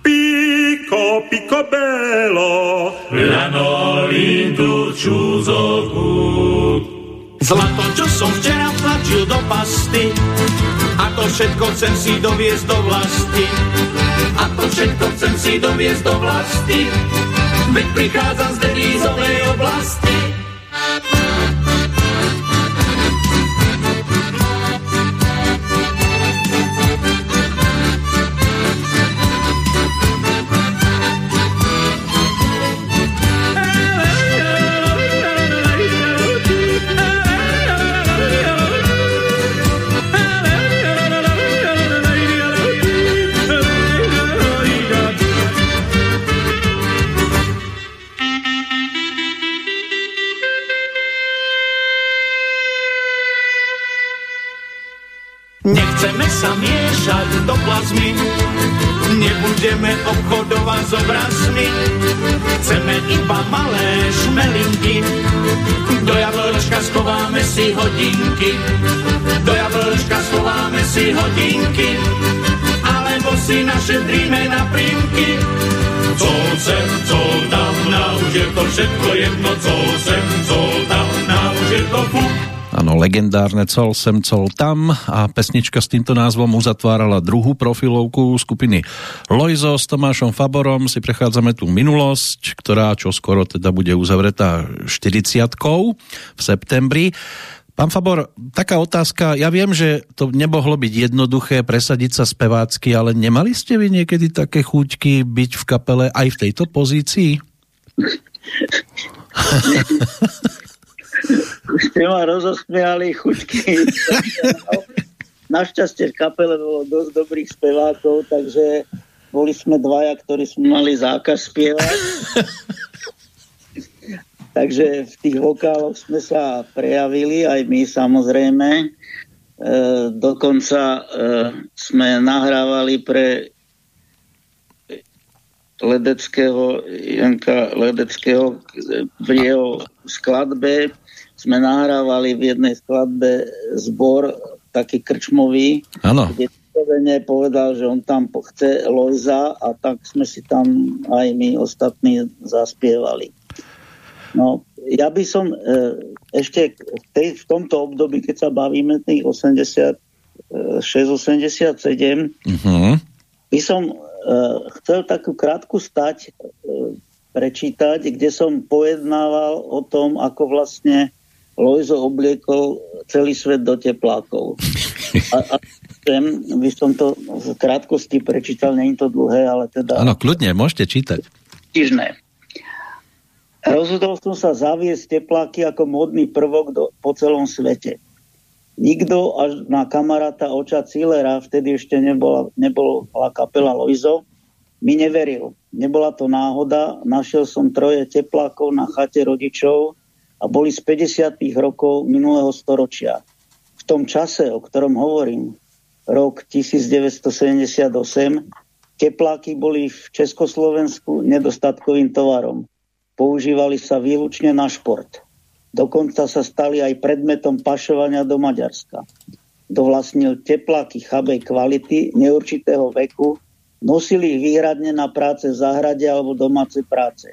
Pico, pico bello, lanolin čúzoku. Zlato, čo som včera tlačil do pasty, a to všetko chcem si doviesť do vlasti. A to všetko chcem si doviesť do vlasti, veď prichádzam z devízovej oblasti. Nechceme sa miešať do plazmy, nebudeme obchodovať s obrazmi. Chceme iba malé šmelinky, do jablčka schováme si hodinky. Do jablčka schováme si hodinky, alebo si našetríme na prímky. Co sem, co tam, na už je to všetko jedno, co sem, co tam, na už je to fuk.
Áno, legendárne Col sem, col tam a pesnička s týmto názvom uzatvárala druhú profilovku skupiny Loizo s Tomášom Faborom. Si prechádzame tú minulosť, ktorá čo skoro teda bude uzavretá 40 v septembri. Pán Fabor, taká otázka, ja viem, že to nemohlo byť jednoduché presadiť sa spevácky, ale nemali ste vy niekedy také chuťky byť v kapele aj v tejto pozícii?
Ste ma rozosmiali chuťky. Našťastie v kapele bolo dosť dobrých spevákov, takže boli sme dvaja, ktorí sme mali zákaz spievať. takže v tých vokáloch sme sa prejavili, aj my samozrejme. E, dokonca e, sme nahrávali pre Ledeckého, Janka Ledeckého v jeho skladbe sme nahrávali v jednej skladbe zbor taký krčmový,
ano.
kde povedal, že on tam chce Lojza a tak sme si tam aj my ostatní zaspievali. No, ja by som e, ešte v, tej, v tomto období, keď sa bavíme tých 86-87, uh-huh. by som e, chcel takú krátku stať e, prečítať, kde som pojednával o tom, ako vlastne Lojzo obliekol celý svet do teplákov. A, a chcem, by som to v krátkosti prečítal, nie je to dlhé, ale teda...
Áno, kľudne, môžete čítať.
Tižné. Rozhodol som sa zaviesť tepláky ako modný prvok do, po celom svete. Nikto až na kamaráta oča Cílera, vtedy ešte nebola, nebola kapela Loizo, mi neveril. Nebola to náhoda, našiel som troje teplákov na chate rodičov a boli z 50. rokov minulého storočia. V tom čase, o ktorom hovorím, rok 1978, tepláky boli v Československu nedostatkovým tovarom. Používali sa výlučne na šport. Dokonca sa stali aj predmetom pašovania do Maďarska. Dovlastnil tepláky chabej kvality neurčitého veku, nosili ich výhradne na práce v záhrade alebo domácej práce.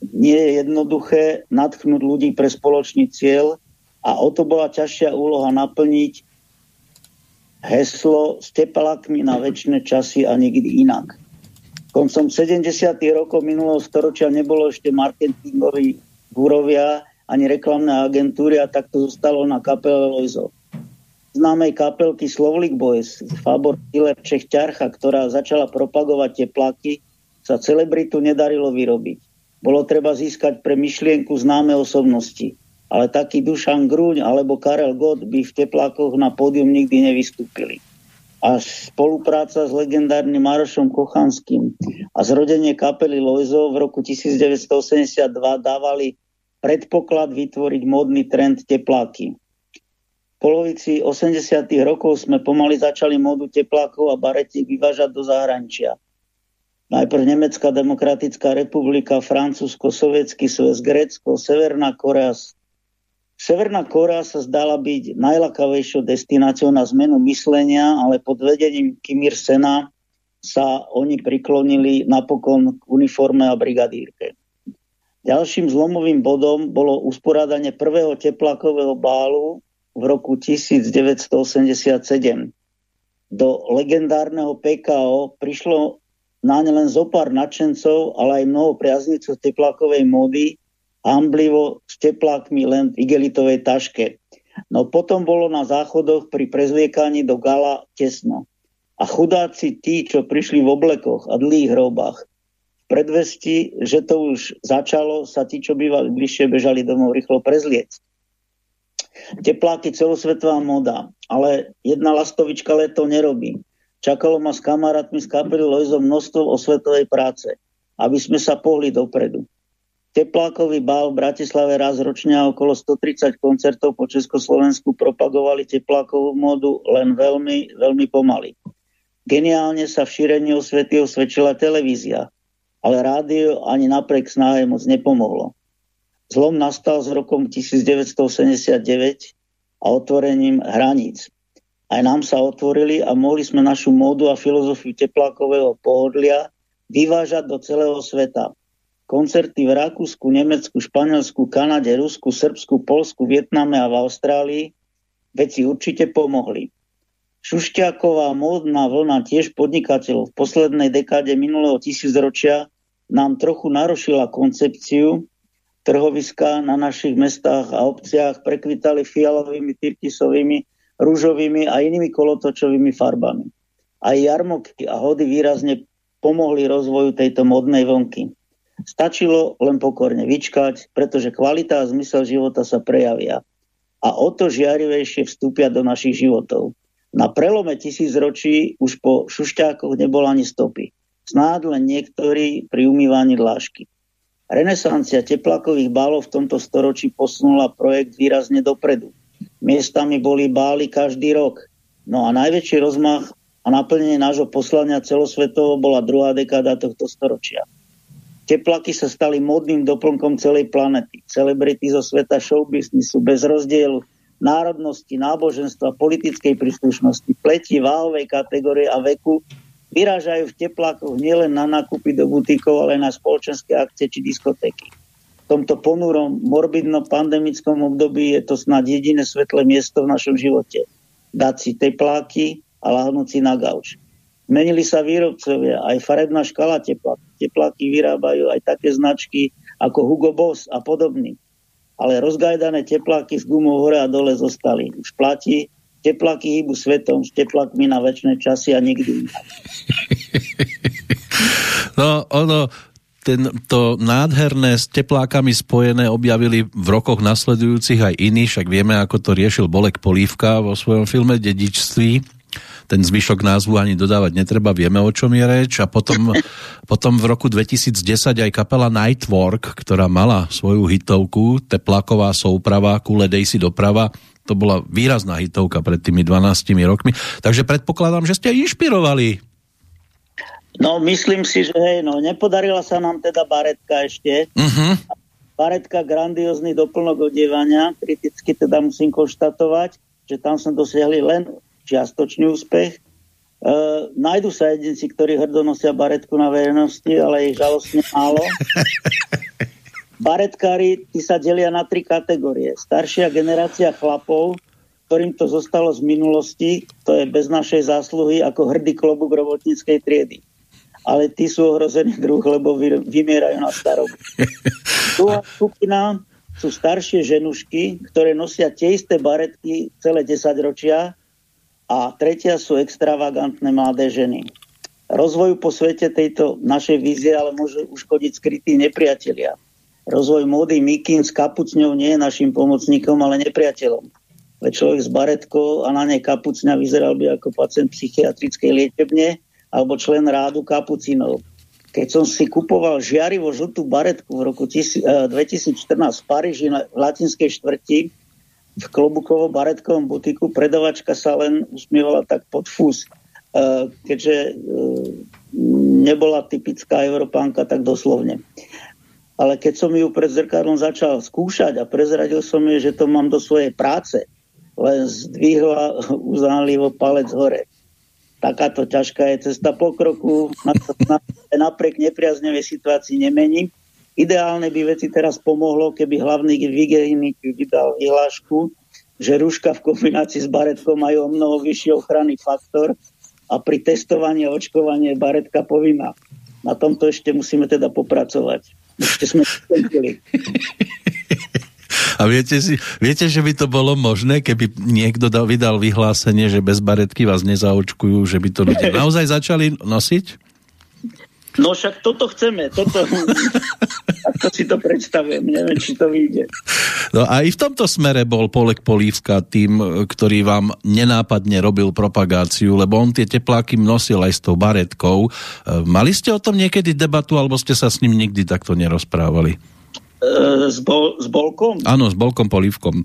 Nie je jednoduché natchnúť ľudí pre spoločný cieľ a o to bola ťažšia úloha naplniť heslo s teplákmi na väčšie časy a nikdy inak. Koncom 70. rokov minulého storočia nebolo ešte marketingový gúrovia ani reklamné agentúry a tak to zostalo na kapele Lojzo. Známej kapelky Slovlik Boys, Fabor Killer Čech Ťarcha, ktorá začala propagovať tepláky, sa celebritu nedarilo vyrobiť. Bolo treba získať pre myšlienku známe osobnosti, ale taký Dušan Grúň alebo Karel Gott by v teplákoch na pódium nikdy nevystúpili. A spolupráca s legendárnym Marošom Kochanským a zrodenie kapely Lojzo v roku 1982 dávali predpoklad vytvoriť módny trend tepláky. V polovici 80. rokov sme pomaly začali módu teplákov a baretiek vyvážať do zahraničia. Najprv Nemecká demokratická republika, Francúzsko, Sovietský sväz, Grécko, Severná Korea. Severná Korea sa zdala byť najlakavejšou destináciou na zmenu myslenia, ale pod vedením Kim Ir-sena sa oni priklonili napokon k uniforme a brigadírke. Ďalším zlomovým bodom bolo usporádanie prvého teplákového bálu v roku 1987. Do legendárneho PKO prišlo na ne len zo pár nadšencov, ale aj mnoho priaznicov teplákovej módy, hamblivo s teplákmi len v igelitovej taške. No potom bolo na záchodoch pri prezliekaní do gala tesno. A chudáci tí, čo prišli v oblekoch a dlhých hrobách, predvesti, že to už začalo, sa tí, čo bývali bližšie, bežali domov rýchlo prezliec. Tepláky celosvetová moda, ale jedna lastovička leto nerobí. Čakalo ma s kamarátmi z kapely Lojzo množstvo osvetovej práce, aby sme sa pohli dopredu. Teplákový bál v Bratislave raz ročne a okolo 130 koncertov po Československu propagovali teplákovú módu len veľmi, veľmi pomaly. Geniálne sa v šírení osvety osvedčila televízia, ale rádio ani napriek snahe moc nepomohlo. Zlom nastal s rokom 1979 a otvorením hraníc. Aj nám sa otvorili a mohli sme našu módu a filozofiu teplákového pohodlia vyvážať do celého sveta. Koncerty v Rakúsku, Nemecku, Španielsku, Kanade, Rusku, Srbsku, Polsku, Vietname a v Austrálii veci určite pomohli. Šušťáková módna vlna tiež podnikateľov v poslednej dekáde minulého tisícročia nám trochu narušila koncepciu. Trhoviska na našich mestách a obciach prekvitali fialovými, tyrkisovými, rúžovými a inými kolotočovými farbami. Aj jarmoky a hody výrazne pomohli rozvoju tejto modnej vlnky. Stačilo len pokorne vyčkať, pretože kvalita a zmysel života sa prejavia a o to žiarivejšie vstúpia do našich životov. Na prelome tisíc ročí už po šušťákoch nebol ani stopy. Snáď len niektorí pri umývaní dlášky. Renesancia teplákových bálov v tomto storočí posunula projekt výrazne dopredu. Miestami boli bály každý rok. No a najväčší rozmach a naplnenie nášho poslania celosvetovo bola druhá dekáda tohto storočia. Teplaky sa stali modným doplnkom celej planety. Celebrity zo sveta showbiznisu bez rozdielu národnosti, náboženstva, politickej príslušnosti, pleti, váhovej kategórie a veku vyrážajú v teplákoch nielen na nákupy do butíkov, ale aj na spoločenské akcie či diskotéky. Tomto ponúrom, morbidno pandemickom období je to snad jediné svetlé miesto v našom živote. Dať si tepláky a lahnúť si na gauč. Zmenili sa výrobcovia, aj farebná škala tepláky. Tepláky vyrábajú aj také značky ako Hugo Boss a podobný ale rozgajdané tepláky s gumou hore a dole zostali. Už platí, tepláky hýbu svetom s teplákmi na väčšie časy a nikdy.
No, ono, ten, to nádherné s teplákami spojené objavili v rokoch nasledujúcich aj iní, však vieme, ako to riešil Bolek Polívka vo svojom filme Dedičství ten zvyšok názvu ani dodávať netreba, vieme o čom je reč. A potom, potom v roku 2010 aj kapela Nightwork, ktorá mala svoju hitovku, Tepláková souprava, Kuledej si doprava, to bola výrazná hitovka pred tými 12 rokmi. Takže predpokladám, že ste inšpirovali.
No, myslím si, že hej, no, nepodarila sa nám teda baretka ešte. Uh-huh. Baretka grandiózny doplnok odievania, kriticky teda musím konštatovať, že tam sme dosiahli len čiastočný úspech. E, nájdu sa jedinci, ktorí hrdo nosia baretku na verejnosti, ale ich žalostne málo. Baretkári tí sa delia na tri kategórie. Staršia generácia chlapov, ktorým to zostalo z minulosti, to je bez našej zásluhy ako hrdý klobúk robotníckej triedy. Ale tí sú ohrozený druh, lebo vymierajú na starobu. Druhá skupina sú staršie ženušky, ktoré nosia tie isté baretky celé 10 ročia a tretia sú extravagantné mladé ženy. Rozvoju po svete tejto našej vízie ale môžu uškodiť skrytí nepriatelia rozvoj módy Mikin s kapucňou nie je našim pomocníkom, ale nepriateľom. Veď človek s baretkou a na nej kapucňa vyzeral by ako pacient psychiatrickej liečebne alebo člen rádu kapucinov. Keď som si kupoval žiarivo žltú baretku v roku 2014 eh, v Paríži v latinskej štvrti v klobukovo baretkovom butiku, predavačka sa len usmievala tak pod fús, eh, keďže eh, nebola typická Európánka tak doslovne ale keď som ju pred zrkadlom začal skúšať a prezradil som jej, že to mám do svojej práce, len zdvihla uzánlivo palec hore. Takáto ťažká je cesta pokroku, napriek nepriaznevej situácii nemení. Ideálne by veci teraz pomohlo, keby hlavný hygienik vydal vyhlášku, že rúška v kombinácii s baretkou majú o mnoho vyšší ochranný faktor a pri testovaní a očkovaní je baretka povinná. Na tomto ešte musíme teda popracovať. Ešte sme
A viete, si, viete, že by to bolo možné, keby niekto dal, vydal vyhlásenie, že bez baretky vás nezaočkujú, že by to ľudia naozaj začali nosiť?
No však toto chceme, toto, to si to predstavujem, neviem, či to vyjde.
No a i v tomto smere bol Polek Polívka tým, ktorý vám nenápadne robil propagáciu, lebo on tie tepláky nosil aj s tou baretkou. Mali ste o tom niekedy debatu, alebo ste sa s ním nikdy takto nerozprávali?
E, s, bol, s Bolkom?
Áno, s Bolkom Polívkom.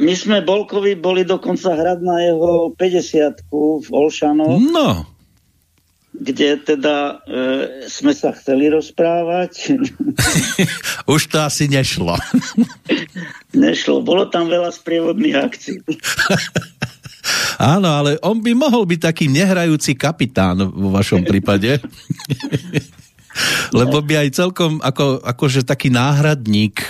My sme Bolkovi boli dokonca hrať na jeho 50 v Olšanoch.
No,
kde teda e, sme sa chceli rozprávať.
Už to asi nešlo.
nešlo. Bolo tam veľa sprievodných akcií.
Áno, ale on by mohol byť taký nehrajúci kapitán vo vašom prípade. Lebo by aj celkom ako, akože taký náhradník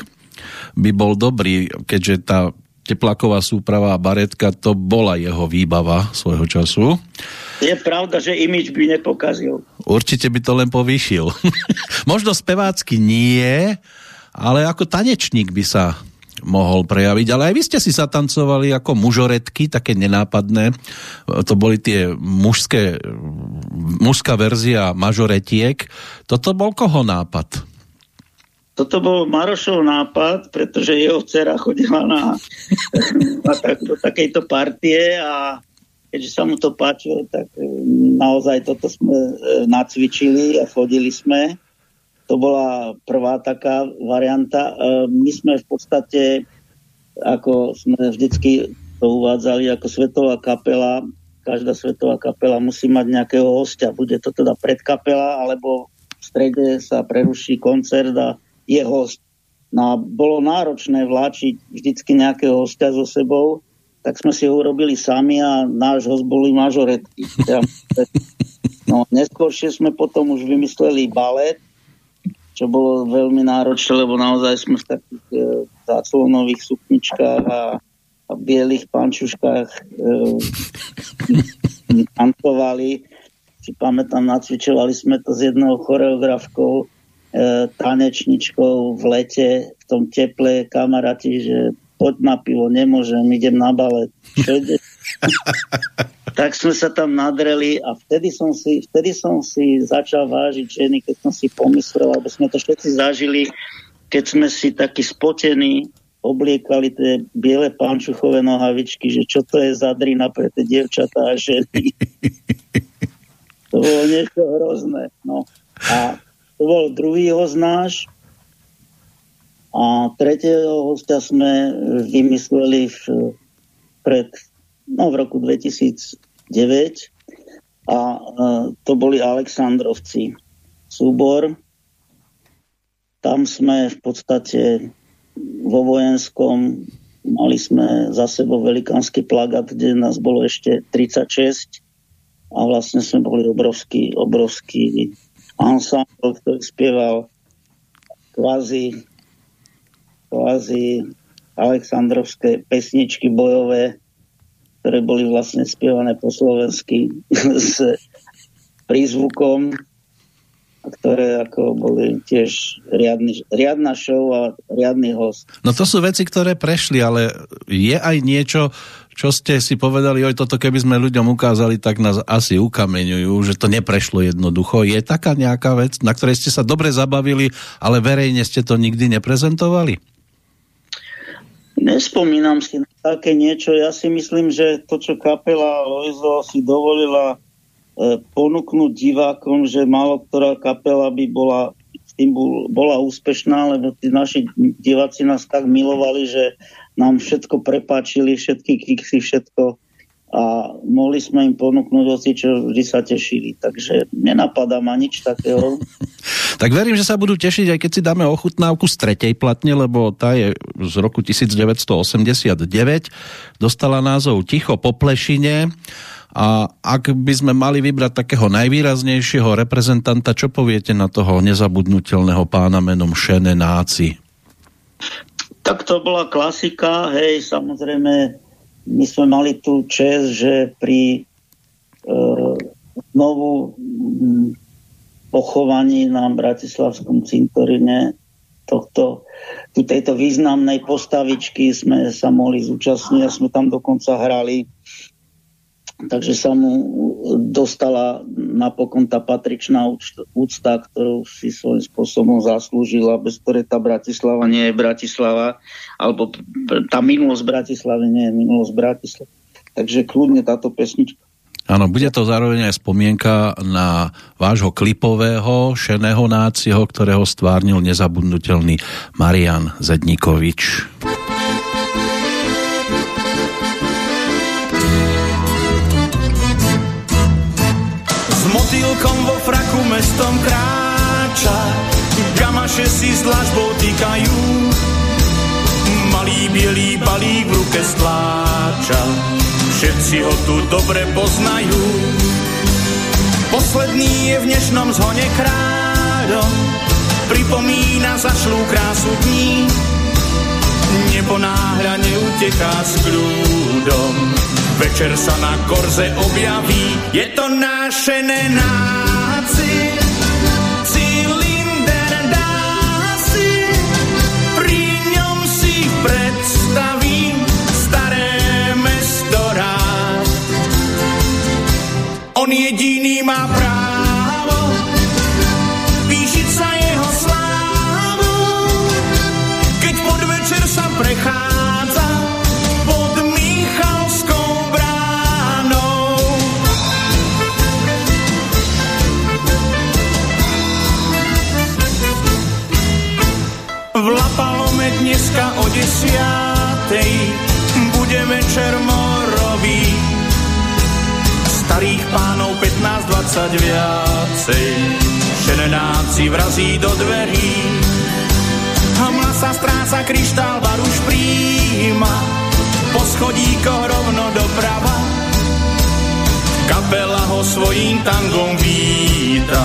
by bol dobrý, keďže tá tepláková súprava a baretka, to bola jeho výbava svojho času.
Je pravda, že imič by nepokazil.
Určite by to len povýšil. Možno spevácky nie, ale ako tanečník by sa mohol prejaviť, ale aj vy ste si zatancovali ako mužoretky, také nenápadné. To boli tie mužské, mužská verzia mažoretiek. Toto bol koho nápad?
Toto bol Marošov nápad, pretože jeho dcera chodila na, na tak, do takejto partie a keďže sa mu to páčilo, tak naozaj toto sme e, nacvičili a chodili sme. To bola prvá taká varianta. E, my sme v podstate, ako sme vždycky to uvádzali, ako svetová kapela, každá svetová kapela musí mať nejakého hostia. Bude to teda predkapela, alebo v strede sa preruší koncert a je host. No a bolo náročné vláčiť vždycky nejakého hostia so sebou, tak sme si ho urobili sami a náš host boli mažoretky. No, neskôršie sme potom už vymysleli balet, čo bolo veľmi náročné, lebo naozaj sme v takých e, záclonových sukničkách a, a bielých pančuškách e, tancovali. Si pamätám, nacvičovali sme to s jednou choreografkou, e, tanečničkou v lete, v tom teple kamaráti, že poď na pivo, nemôžem, idem na balet. tak sme sa tam nadreli a vtedy som si, vtedy som si začal vážiť ženy, keď som si pomyslel, alebo sme to všetci zažili, keď sme si takí spotení obliekali tie biele pančuchové nohavičky, že čo to je za drina pre tie dievčatá a ženy. to bolo niečo hrozné. No. A to bol druhý hoznáš a tretieho hostia sme vymysleli v, pred, no, v roku 2009 a, a to boli Aleksandrovci. Súbor. Tam sme v podstate vo vojenskom mali sme za sebou velikánsky plagát, kde nás bolo ešte 36 a vlastne sme boli obrovský, obrovský ensemble, ktorý spieval kvázi, kvázi Aleksandrovské pesničky bojové, ktoré boli vlastne spievané po slovensky s prízvukom ktoré ako boli tiež riadny, riadna show a riadny host.
No to sú veci, ktoré prešli, ale je aj niečo, čo ste si povedali, oj, toto keby sme ľuďom ukázali, tak nás asi ukameňujú, že to neprešlo jednoducho. Je taká nejaká vec, na ktorej ste sa dobre zabavili, ale verejne ste to nikdy neprezentovali?
Nespomínam si na také niečo. Ja si myslím, že to, čo kapela Loizo si dovolila E, ponúknuť divákom, že málo ktorá kapela by bola tým bola úspešná, lebo tí naši diváci nás tak milovali, že nám všetko prepáčili, všetky kiksy, všetko a mohli sme im ponúknuť oci, čo vždy sa tešili. Takže nenapadá ma nič takého.
tak verím, že sa budú tešiť, aj keď si dáme ochutnávku z tretej platne, lebo tá je z roku 1989. Dostala názov Ticho po plešine a ak by sme mali vybrať takého najvýraznejšieho reprezentanta, čo poviete na toho nezabudnutelného pána menom Šene Náci?
Tak to bola klasika, hej, samozrejme, my sme mali tú čest, že pri e, znovu pochovaní na Bratislavskom cintorine tohto, tejto významnej postavičky sme sa mohli zúčastniť a sme tam dokonca hrali takže sa mu dostala napokon tá patričná úcta, ktorú si svojím spôsobom zaslúžila, bez ktorej tá Bratislava nie je Bratislava, alebo tá minulosť Bratislavy nie je minulosť Bratislavy. Takže kľudne táto pesnička.
Áno, bude to zároveň aj spomienka na vášho klipového šeného náciho, ktorého stvárnil nezabudnutelný Marian Zedníkovič.
Motýlkom vo fraku mestom kráča, gamaše si s dlažbou týkajú, malý bielý balík v ruke stláča, všetci ho tu dobre poznajú. Posledný je v dnešnom zhone kráľom, pripomína zašlú krásu dní, nebo náhľa neuteká s kľúdom Večer sa na korze objaví, je to naše nenáci. Cylinder dá si, pri ňom si predstavím staré mesto rád. On jediný má právo dneska o desiatej bude večer morový. Starých pánov 15-20 viacej, šenenáci vrazí do dverí. Hamla sa stráca, kryštál bar už príjma, po schodíkoch rovno doprava. Kapela ho svojím tangom víta,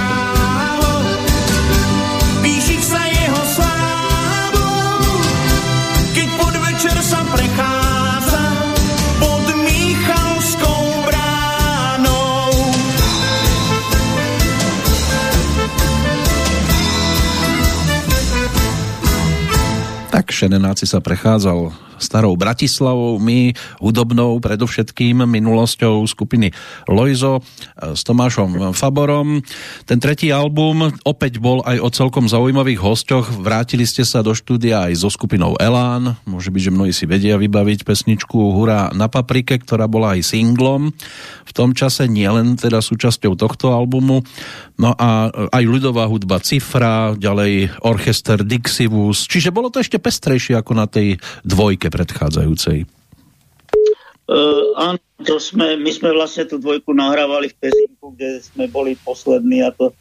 tak,
Šenenáci sa prechádzal starou Bratislavou, my hudobnou predovšetkým minulosťou skupiny Loizo e, s Tomášom Faborom. Ten tretí album opäť bol aj o celkom zaujímavých hostoch. Vrátili ste sa do štúdia aj so skupinou Elán. Môže byť, že mnohí si vedia vybaviť pesničku Hurá na paprike, ktorá bola aj singlom. V tom čase nielen teda súčasťou tohto albumu, no a aj ľudová hudba Cifra, ďalej orchester Dixivus, čiže bolo to ešte pestrejšie ako na tej dvojke predchádzajúcej?
Uh, áno, to sme, my sme vlastne tú dvojku nahrávali v Pesinku, kde sme boli poslední a to,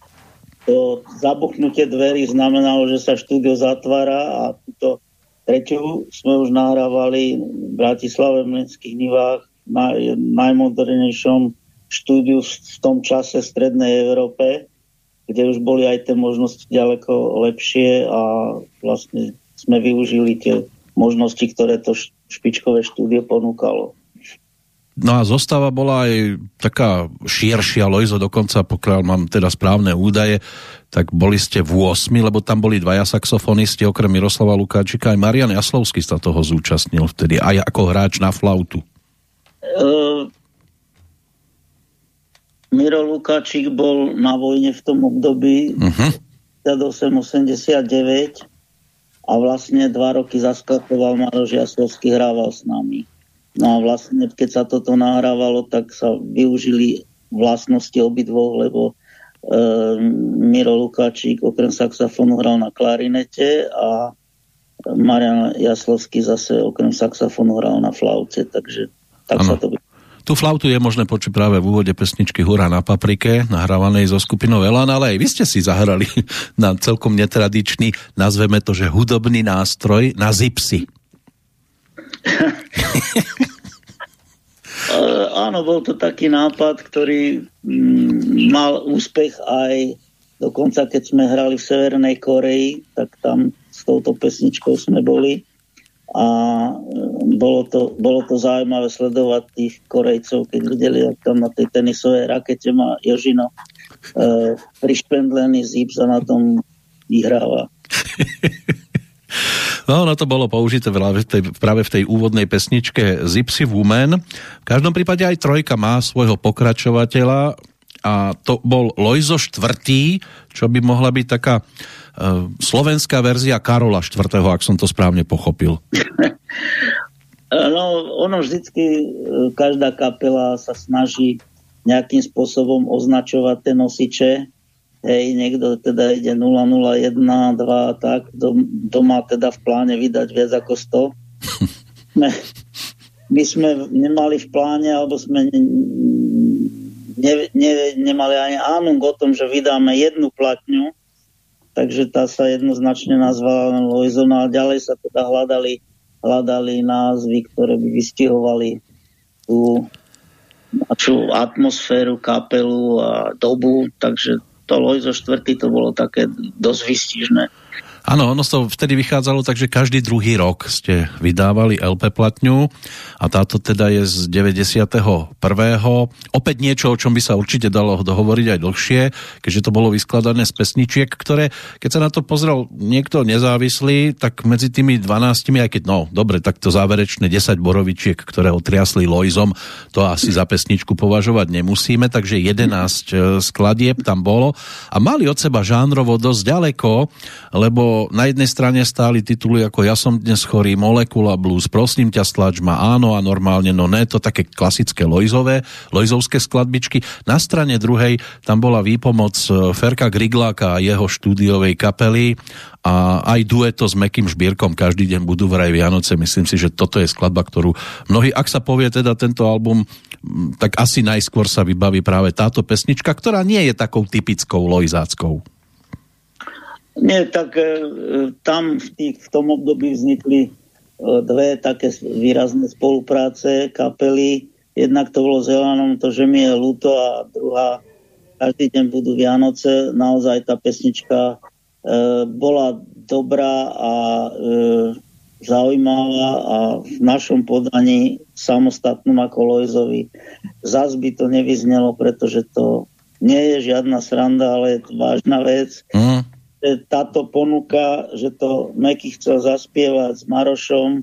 to zabuchnutie dverí znamenalo, že sa štúdio zatvára a túto tretiu sme už nahrávali v Bratislave v Mlinských nivách na najmodernejšom štúdiu v tom čase v Strednej Európe, kde už boli aj tie možnosti ďaleko lepšie a vlastne sme využili tie možnosti, ktoré to špičkové štúdie ponúkalo.
No a zostava bola aj taká širšia, Lojzo dokonca, pokiaľ mám teda správne údaje, tak boli ste v 8, lebo tam boli dvaja saxofonisti, okrem Miroslava Lukáčika, aj Marian Jaslovský sa toho zúčastnil vtedy, aj ako hráč na flautu. Uh,
Miro Lukáčik bol na vojne v tom období uh-huh. 88-89 a vlastne dva roky zaskakoval Maroš Jaslovský, hrával s nami. No a vlastne, keď sa toto nahrávalo, tak sa využili vlastnosti obidvoch, lebo e, Miro Lukáčik okrem saxofónu hral na klarinete a Marian Jaslovský zase okrem saxofónu hral na flaute, takže tak ano. sa to
Tu flautu je možné počuť práve v úvode pesničky Hura na paprike, nahrávanej zo skupinou Elan, ale aj vy ste si zahrali na celkom netradičný, nazveme to, že hudobný nástroj na zipsy.
Áno, bol to taký nápad, ktorý mm, mal úspech aj dokonca keď sme hrali v Severnej Koreji, tak tam s touto pesničkou sme boli a e, bolo to, bolo to zaujímavé sledovať tých Korejcov, keď videli, ak tam na tej tenisovej rakete má Jožino e, prišpendlený zips a na tom vyhráva.
No, ono to bolo použité v práve v tej úvodnej pesničke Zipsy Woman. V každom prípade aj trojka má svojho pokračovateľa a to bol Lojzo IV, čo by mohla byť taká slovenská verzia Karola IV, ak som to správne pochopil.
no, ono vždycky, e, každá kapela sa snaží nejakým spôsobom označovať tie nosiče, hej, niekto teda ide 001, 2 tak, doma teda v pláne vydať viac ako 100. my sme nemali v pláne, alebo sme ne, ne, nemali ani ánung o tom, že vydáme jednu platňu, takže tá sa jednoznačne nazvala Loizona a ďalej sa teda hľadali, hľadali názvy, ktoré by vystihovali tú našu atmosféru, kapelu a dobu, takže to Lojzo 4. to bolo také dosť vystižné.
Áno, ono to vtedy vychádzalo tak, že každý druhý rok ste vydávali LP platňu a táto teda je z 91. Opäť niečo, o čom by sa určite dalo dohovoriť aj dlhšie, keďže to bolo vyskladané z pesničiek, ktoré, keď sa na to pozrel niekto nezávislý, tak medzi tými 12, aj keď, no, dobre, tak to záverečné 10 borovičiek, ktoré otriasli Lojzom, to asi za pesničku považovať nemusíme, takže 11 e, skladieb tam bolo a mali od seba žánrovo dosť ďaleko, lebo na jednej strane stáli tituly ako Ja som dnes chorý, Molekula Blues, Prosím ťa stlač ma, áno a normálne, no ne, to také klasické Lojzové, Lojzovské skladbičky. Na strane druhej tam bola výpomoc e, Ferka Grigláka a jeho štúdiovej kapely a aj dueto s Mekým Šbírkom každý deň budú vraj Vianoce. Myslím si, že toto je skladba, ktorú mnohí, ak sa povie teda tento album, tak asi najskôr sa vybaví práve táto pesnička, ktorá nie je takou typickou lojzáckou.
Nie, tak e, tam v, tých, v tom období vznikli e, dve také výrazné spolupráce kapely. Jednak to bolo s to, že mi je ľúto a druhá každý deň budú Vianoce. Naozaj tá pesnička e, bola dobrá a e, zaujímavá a v našom podaní samostatnom ako Lojzovi zas by to nevyznelo, pretože to nie je žiadna sranda, ale je to vážna vec. Mm táto ponuka, že to Meky chcel zaspievať s Marošom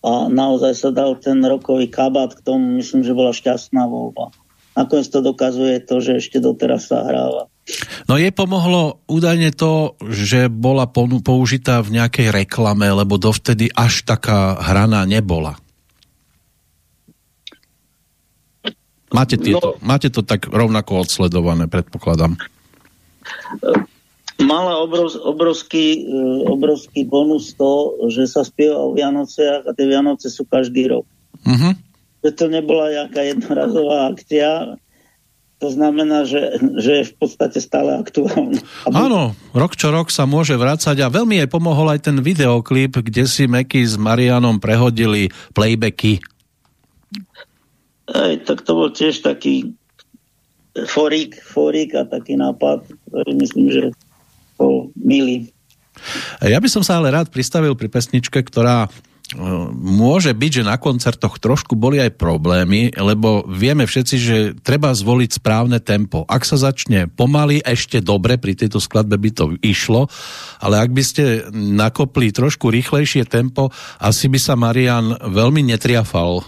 a naozaj sa dal ten rokový kabát k tomu, myslím, že bola šťastná voľba. Nakoniec to dokazuje to, že ešte doteraz sa hráva.
No jej pomohlo údajne to, že bola použitá v nejakej reklame, lebo dovtedy až taká hraná nebola. Máte, tieto, no, máte to tak rovnako odsledované, predpokladám.
Mala obrov, obrovský, e, obrovský bonus to, že sa spieva o Vianociach a tie Vianoce sú každý rok. Uh-huh. Že to nebola nejaká jednorazová akcia, to znamená, že, že je v podstate stále aktuálne.
Áno, rok čo rok sa môže vrácať a veľmi jej pomohol aj ten videoklip, kde si Meky s Marianom prehodili playbacky.
Aj, tak to bol tiež taký forík, forík a taký nápad, ktorý myslím, že bol milý.
Ja by som sa ale rád pristavil pri pesničke, ktorá môže byť, že na koncertoch trošku boli aj problémy, lebo vieme všetci, že treba zvoliť správne tempo. Ak sa začne pomaly, ešte dobre, pri tejto skladbe by to išlo, ale ak by ste nakopli trošku rýchlejšie tempo, asi by sa Marian veľmi netriafal. E,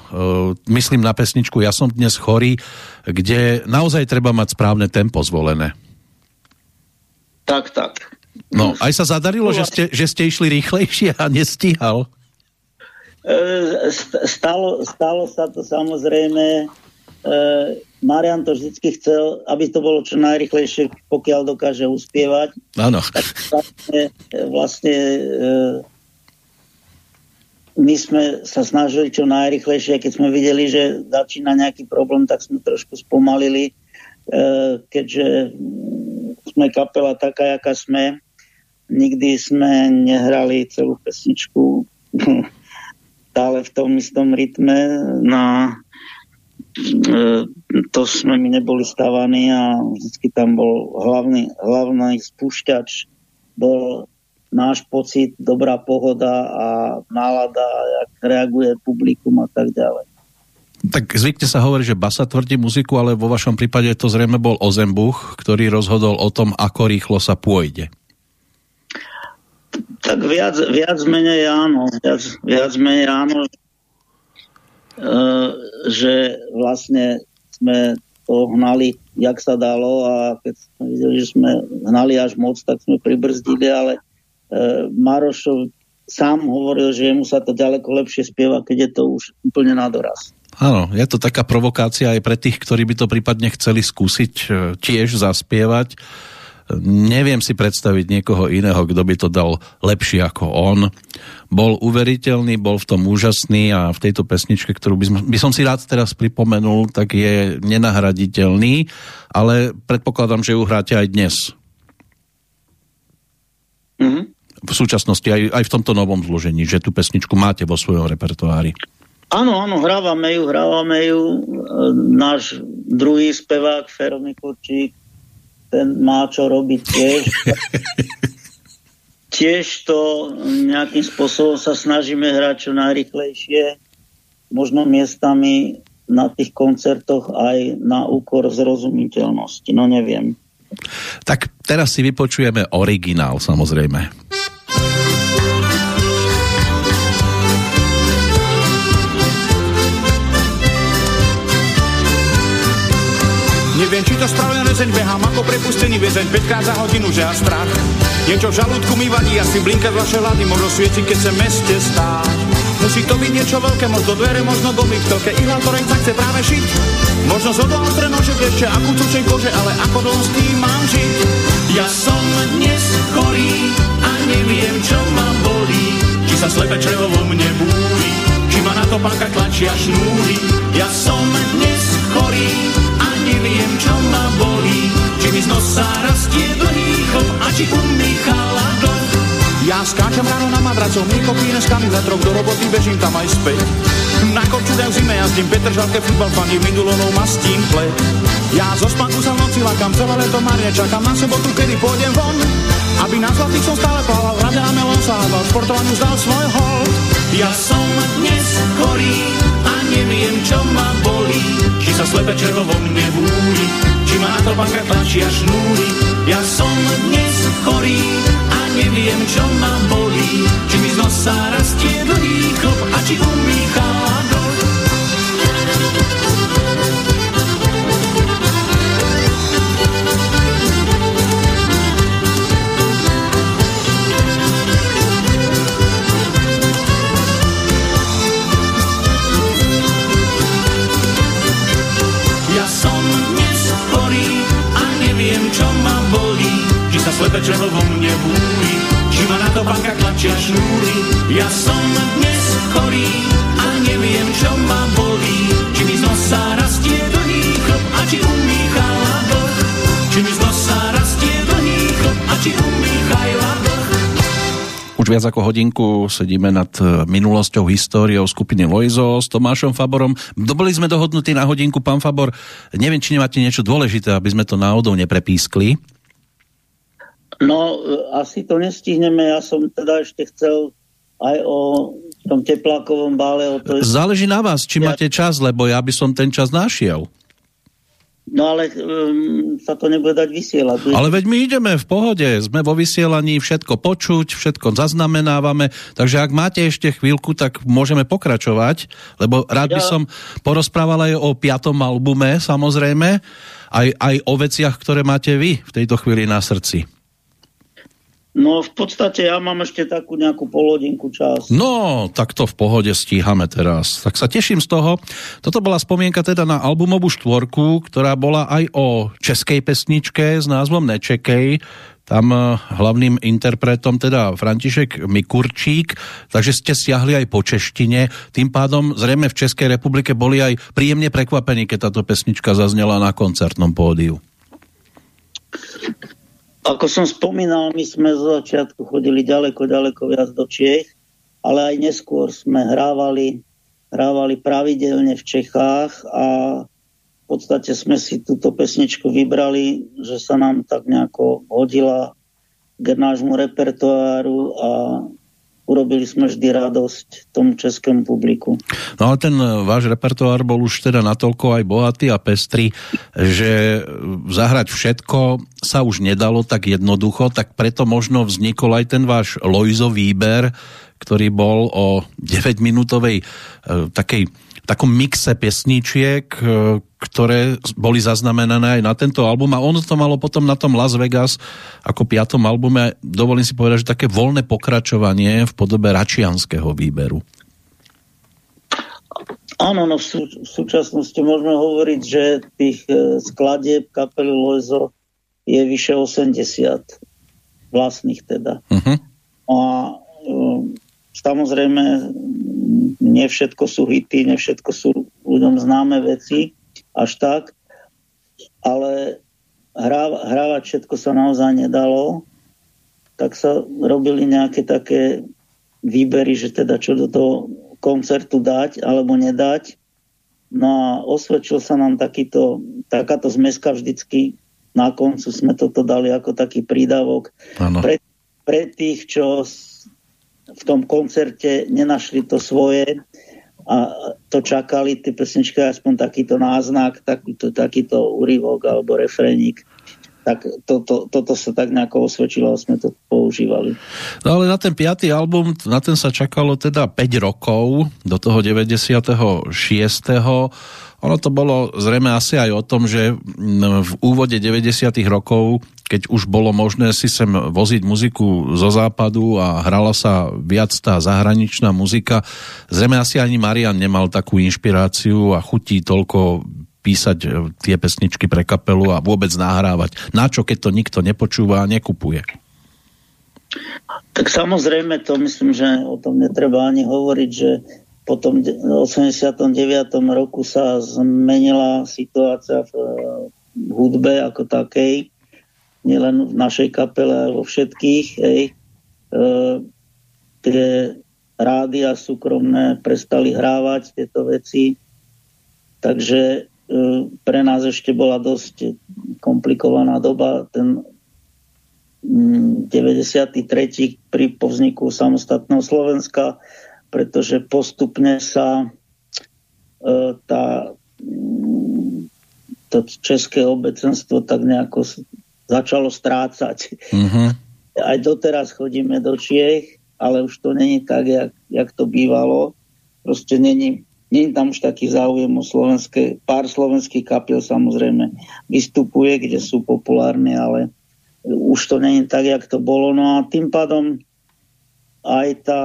myslím na pesničku Ja som dnes chorý, kde naozaj treba mať správne tempo zvolené.
Tak, tak.
No, aj sa zadarilo, že ste, že ste išli rýchlejšie a nestíhal.
E, stalo, stalo sa to samozrejme. E, Marian to vždy chcel, aby to bolo čo najrychlejšie, pokiaľ dokáže uspievať.
Áno.
Vlastne, vlastne e, my sme sa snažili čo najrychlejšie, keď sme videli, že začína nejaký problém, tak sme trošku spomalili, keďže sme kapela taká, jaká sme. Nikdy sme nehrali celú pesničku stále v tom istom rytme. No, e, to sme mi neboli stavaní a vždycky tam bol hlavný, hlavný spúšťač bol náš pocit, dobrá pohoda a nálada, jak reaguje publikum a tak ďalej.
Tak zvykne sa hovorí, že basa tvrdí muziku, ale vo vašom prípade to zrejme bol Ozembuch, ktorý rozhodol o tom, ako rýchlo sa pôjde.
Tak viac, viac menej áno. Viac, viac menej áno. E, že vlastne sme to hnali, jak sa dalo a keď sme videli, že sme hnali až moc, tak sme pribrzdili, ale e, Marošov sám hovoril, že mu sa to ďaleko lepšie spieva, keď je to už úplne na doraz.
Áno, je to taká provokácia aj pre tých, ktorí by to prípadne chceli skúsiť e, tiež zaspievať Neviem si predstaviť niekoho iného, kto by to dal lepšie ako on. Bol uveriteľný, bol v tom úžasný a v tejto pesničke, ktorú by som, by som si rád teraz pripomenul, tak je nenahraditeľný, ale predpokladám, že ju hráte aj dnes. Mm-hmm. V súčasnosti, aj, aj v tomto novom zložení, že tú pesničku máte vo svojom repertoári.
Áno, áno, hrávame ju, hrávame ju. Náš druhý spevák, Fero Mikulčík, ten má čo robiť tiež. tiež to nejakým spôsobom sa snažíme hrať čo najrychlejšie, možno miestami na tých koncertoch aj na úkor zrozumiteľnosti, no neviem.
Tak teraz si vypočujeme originál samozrejme.
Neviem, či to spravený rezeň, behám ako prepustený väzeň, 5 krát za hodinu, že a strach. Niečo v žalúdku mi vadí, asi blinka z vašej hlavy, možno svieti, keď sa meste stáť. Musí to byť niečo veľké, možno dvere, možno domy v telke, ktoré sa chce práve šiť. Možno z odval trenožek ešte akú cučej kože, ale ako dlho s tým mám žiť. Ja som dnes chorý a neviem, čo ma bolí, či sa slepe črevo vo mne búri, či ma na to pánka tlačia šnúry. Ja som dnes chorý neviem, čo ma bolí, či mi z nosa rastie dlhý chlop a či u Michala dlh. Ja skáčam ráno na madracov, mlieko píne z kamizetrov, do roboty bežím tam aj späť. Na korčude v zime jazdím, Petr Žalke futbal fandí, mindulonou mastím ple. Ja zo spánku sa noci lakám, celé leto marne čakám na sobotu, kedy pôjdem von. Aby na zlatých som stále plával, rade na melón sa hádal, športovaniu zdal svoj hol. Ja som dnes chorý neviem, čo ma bolí, či sa slepe červo vo mne búri, či ma na to banka tlačia šnúry. Ja som dnes chorý neviem, čo ma bolí, či mi z nosa rastie dlhý chlop a či umýchá dlh. Sa slepe črevo vo mne búri, či ma na to banka tlačia šnúry. Ja som dnes chorý a neviem, čo ma bolí, či mi z nosa rastie dlhý chlop a či umýchala dlh. Či mi z nosa rastie dlhý chlop a či umýchala dlh.
Už viac ako hodinku sedíme nad e, minulosťou, históriou skupiny Lojzo s Tomášom Faborom. Dobili sme dohodnutí na hodinku, pán Fabor. Neviem, či nemáte niečo dôležité, aby sme to náhodou neprepískli.
No, e, asi to nestihneme. Ja som teda ešte chcel aj o tom teplákovom bále. O to...
Záleží na vás, či máte čas, lebo ja by som ten čas našiel.
No ale um, sa to nebude dať vysielať.
Ale veď my ideme v pohode, sme vo vysielaní, všetko počuť, všetko zaznamenávame, takže ak máte ešte chvíľku, tak môžeme pokračovať, lebo rád by
Ja-
som porozprával aj o piatom albume, samozrejme, aj, aj o veciach, ktoré máte vy v tejto chvíli na srdci.
No v podstate ja mám ešte takú nejakú polhodinku čas.
No, tak to v pohode stíhame teraz. Tak sa teším z toho. Toto bola spomienka teda na albumovú štvorku, ktorá bola aj o českej pesničke s názvom Nečekej. Tam eh, hlavným interpretom teda František Mikurčík, takže ste stiahli aj po češtine. Tým pádom zrejme v Českej republike boli aj príjemne prekvapení, keď táto pesnička zaznela na koncertnom pódiu.
Ako som spomínal, my sme zo začiatku chodili ďaleko, ďaleko viac do Čiech, ale aj neskôr sme hrávali, hrávali pravidelne v Čechách a v podstate sme si túto pesničku vybrali, že sa nám tak nejako hodila k nášmu repertoáru a urobili sme vždy radosť tomu českému publiku.
No ale ten e, váš repertoár bol už teda natoľko aj bohatý a pestrý, že e, zahrať všetko sa už nedalo tak jednoducho, tak preto možno vznikol aj ten váš Lojzo výber, ktorý bol o 9-minútovej e, takej takom mixe pesničiek, e, ktoré boli zaznamenané aj na tento album a ono to malo potom na tom Las Vegas ako piatom albume, dovolím si povedať, že také voľné pokračovanie v podobe račianského výberu.
Áno, no v, sú, v súčasnosti môžeme hovoriť, že tých e, skladieb kapely Loizo je vyše 80 vlastných teda.
Uh-huh.
A e, samozrejme m, nie všetko sú hity, nie všetko sú ľuďom známe veci, až tak, ale hráva, hrávať všetko sa naozaj nedalo, tak sa robili nejaké také výbery, že teda čo do toho koncertu dať alebo nedať. No a osvedčil sa nám takýto, takáto zmeska vždycky na koncu sme toto dali ako taký prídavok pre, pre tých, čo v tom koncerte nenašli to svoje a to čakali, tie pesničky, aspoň takýto náznak, takýto, takýto úryvok alebo refrénik, tak toto, toto sa tak nejako osvedčilo a sme to používali.
No ale na ten piatý album, na ten sa čakalo teda 5 rokov, do toho 96. Ono to bolo zrejme asi aj o tom, že v úvode 90. rokov, keď už bolo možné si sem voziť muziku zo západu a hrala sa viac tá zahraničná muzika, zrejme asi ani Marian nemal takú inšpiráciu a chutí toľko písať e, tie pesničky pre kapelu a vôbec nahrávať. Na čo, keď to nikto nepočúva a nekupuje?
Tak samozrejme, to myslím, že o tom netreba ani hovoriť, že po tom de- 89. roku sa zmenila situácia v, v hudbe ako takej, nielen v našej kapele, ale vo všetkých. Hej. E, tie rádia súkromné prestali hrávať tieto veci, takže e, pre nás ešte bola dosť komplikovaná doba. Ten mm, 93. pri povzniku samostatného Slovenska, pretože postupne sa e, tá, mm, to české obecenstvo tak nejako začalo strácať.
Mhm.
aj doteraz chodíme do Čiech, ale už to není tak, jak, jak to bývalo. Proste není, není tam už taký záujem o slovenské, pár slovenských kapiel samozrejme vystupuje, kde sú populárne, ale už to není tak, jak to bolo. No a tým pádom aj tá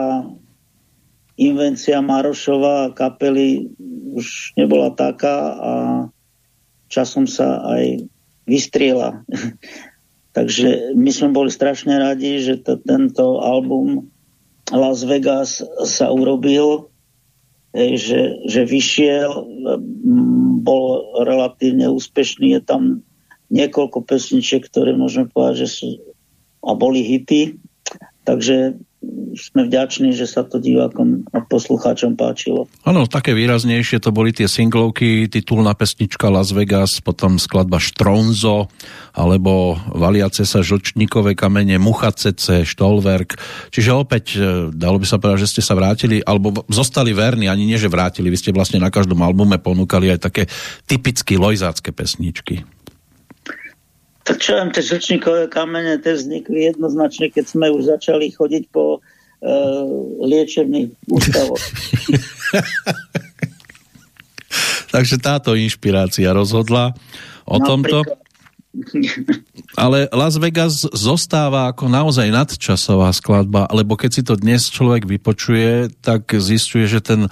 invencia Marošova kapely už nebola taká a časom sa aj vystriela. Takže my sme boli strašne radi, že to, tento album Las Vegas sa urobil, že, že vyšiel, bol relatívne úspešný, je tam niekoľko pesničiek, ktoré môžeme povedať, že sú a boli hity. Takže sme vďační, že sa to divákom a poslucháčom páčilo.
Áno, také výraznejšie to boli tie singlovky, titulná pesnička Las Vegas, potom skladba Štronzo, alebo valiace sa žlčníkové kamene Muchacece, Štolverk. Čiže opäť, e, dalo by sa povedať, že ste sa vrátili, alebo zostali verní, ani nie, že vrátili, vy ste vlastne na každom albume ponúkali aj také typicky lojzácké pesničky.
Tak čo viem, tie žlčníkové kamene, tie vznikli jednoznačne, keď sme už začali chodiť po uh, liečebných ústavoch.
Takže táto inšpirácia rozhodla o Napríklad. tomto. Ale Las Vegas zostáva ako naozaj nadčasová skladba, lebo keď si to dnes človek vypočuje, tak zistuje, že ten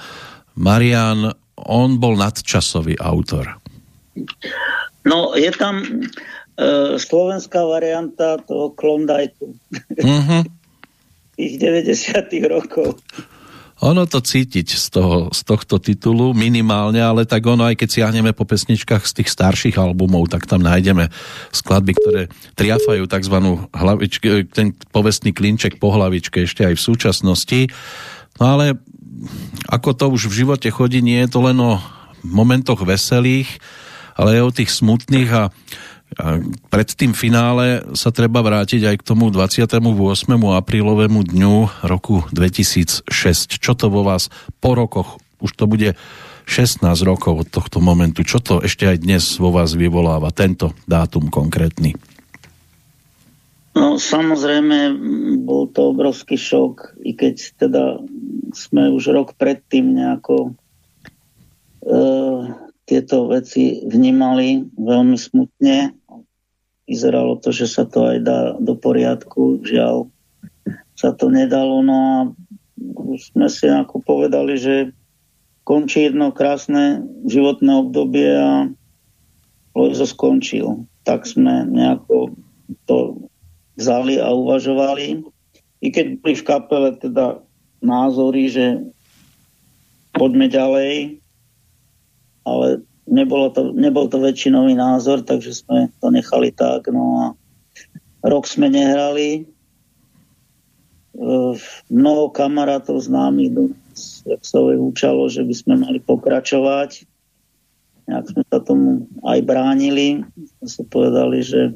Marian, on bol nadčasový autor.
No, je tam, slovenská varianta toho Klondajku. Uh-huh. Tých 90 rokov.
Ono to cítiť z, toho, z tohto titulu minimálne, ale tak ono, aj keď siahneme po pesničkách z tých starších albumov, tak tam nájdeme skladby, ktoré triafajú tzv. Hlavičke, ten povestný klinček po hlavičke ešte aj v súčasnosti. No ale ako to už v živote chodí, nie je to len o momentoch veselých, ale aj o tých smutných a a pred tým finále sa treba vrátiť aj k tomu 28. aprílovému dňu roku 2006. Čo to vo vás po rokoch, už to bude 16 rokov od tohto momentu, čo to ešte aj dnes vo vás vyvoláva, tento dátum konkrétny?
No samozrejme, bol to obrovský šok, i keď teda sme už rok predtým nejako e, tieto veci vnímali veľmi smutne vyzeralo to, že sa to aj dá do poriadku. Žiaľ, sa to nedalo. No a sme si ako povedali, že končí jedno krásne životné obdobie a Lojzo skončil. Tak sme nejako to vzali a uvažovali. I keď boli v kapele teda názory, že poďme ďalej, ale nebolo to, nebol to väčšinový názor, takže sme to nechali tak. No a rok sme nehrali. Mnoho kamarátov nás, jak sa učalo, že by sme mali pokračovať. Nejak sme sa tomu aj bránili. Sme sa povedali, že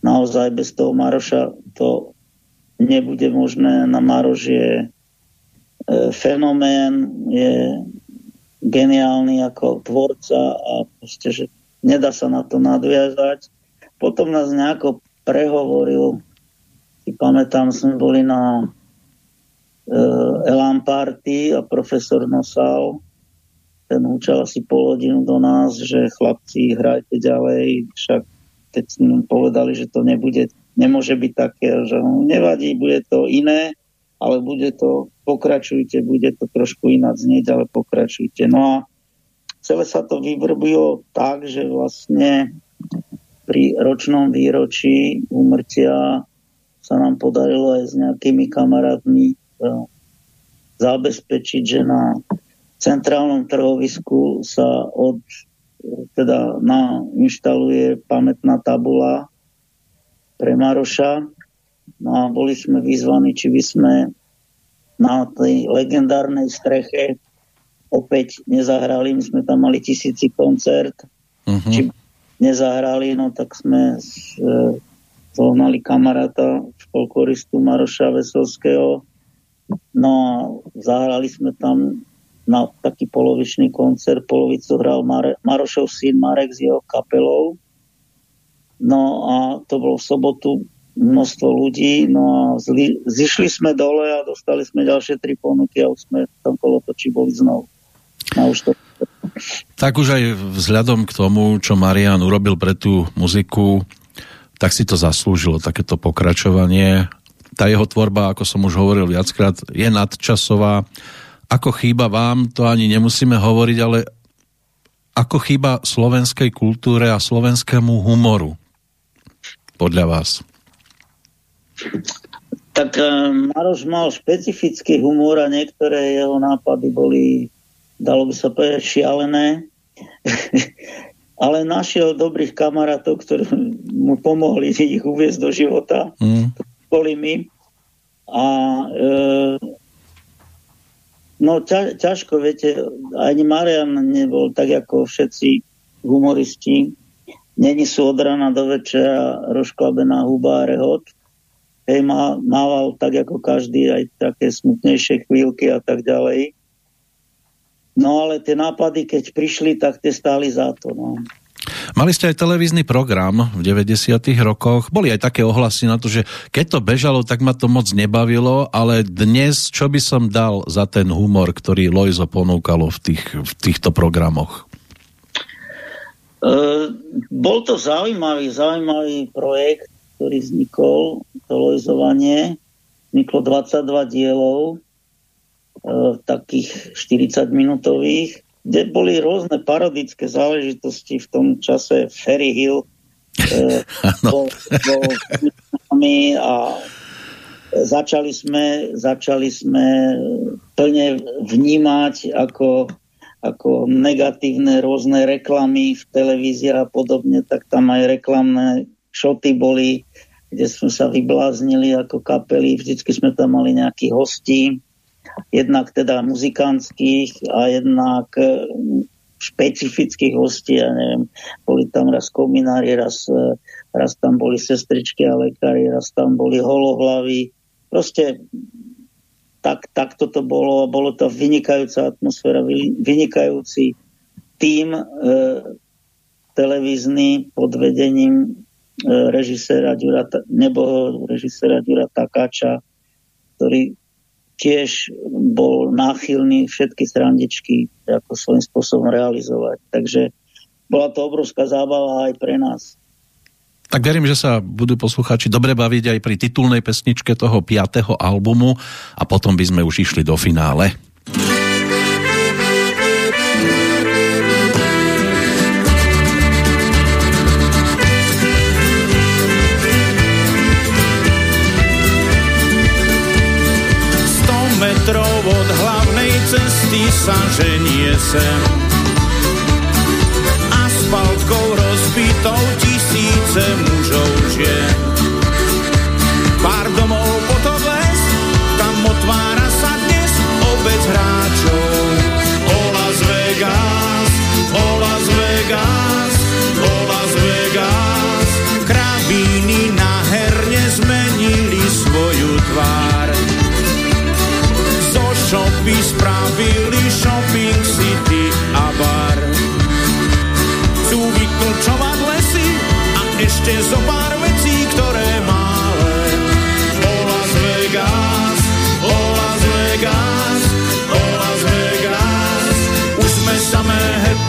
naozaj bez toho Maroša to nebude možné. Na Maroš je e, fenomén, je geniálny ako tvorca a proste, že nedá sa na to nadviazať. Potom nás nejako prehovoril, si pamätám, sme boli na uh, Elan Party a profesor Nosal, ten učal asi pol hodinu do nás, že chlapci, hrajte ďalej, však keď sme povedali, že to nebude, nemôže byť také, že no, nevadí, bude to iné, ale bude to pokračujte, bude to trošku ináč znieť, ale pokračujte. No a celé sa to vyvrbilo tak, že vlastne pri ročnom výročí úmrtia sa nám podarilo aj s nejakými kamarátmi e, zabezpečiť, že na centrálnom trhovisku sa od teda na, inštaluje pamätná tabula pre Maroša. No a boli sme vyzvaní, či by sme na tej legendárnej streche opäť nezahrali. My sme tam mali tisíci koncert. Uh-huh. Či nezahrali, no tak sme e, zohnali kamaráta, folkloristu Maroša Veselského. No a zahrali sme tam na taký polovičný koncert. Polovicu hral Mare, Marošov syn Marek s jeho kapelou. No a to bolo v sobotu množstvo ľudí, no a zli, zišli sme dole a dostali sme ďalšie tri ponuky a už sme v tom kolotočí boli znovu. A už to...
Tak už aj vzhľadom k tomu, čo Marian urobil pre tú muziku, tak si to zaslúžilo, takéto pokračovanie. Tá jeho tvorba, ako som už hovoril viackrát, je nadčasová. Ako chýba vám, to ani nemusíme hovoriť, ale ako chýba slovenskej kultúre a slovenskému humoru? Podľa vás.
Tak uh, Maroš mal špecifický humor a niektoré jeho nápady boli, dalo by sa povedať, šialené. Ale našiel dobrých kamarátov, ktorí mu pomohli ich uviezť do života. Mm. Boli my. A e, no ťa, ťažko, viete, ani Marian nebol tak ako všetci humoristi. Není sú od rana do večera rozklabená huba a rehot hej, má, mával tak ako každý aj také smutnejšie chvíľky a tak ďalej. No ale tie nápady, keď prišli, tak tie stáli za to. No.
Mali ste aj televízny program v 90. rokoch. Boli aj také ohlasy na to, že keď to bežalo, tak ma to moc nebavilo, ale dnes čo by som dal za ten humor, ktorý Lojzo ponúkalo v, tých, v týchto programoch?
Uh, bol to zaujímavý, zaujímavý projekt ktorý vznikol, to lojzovanie, vzniklo 22 dielov, e, takých 40 minútových, kde boli rôzne parodické záležitosti v tom čase Ferry Hill e, bol, bol a začali sme, začali sme plne vnímať ako, ako negatívne rôzne reklamy v televízii a podobne, tak tam aj reklamné šoty boli, kde sme sa vybláznili ako kapely. Vždycky sme tam mali nejakých hostí, jednak teda muzikantských a jednak e, špecifických hostí, ja neviem, boli tam raz kominári, raz, e, raz tam boli sestričky a lekári, raz tam boli holohlavy. Proste tak, tak toto bolo a bolo to vynikajúca atmosféra, vynikajúci tým e, televízny pod vedením režiséra Ďura, nebo režiséra Ďura Takáča, ktorý tiež bol náchylný všetky srandičky ako svojím spôsobom realizovať. Takže bola to obrovská zábava aj pre nás.
Tak verím, že sa budú poslucháči dobre baviť aj pri titulnej pesničke toho 5. albumu a potom by sme už išli do finále.
Sem. Asfaltkou rozbitou tisíce mužov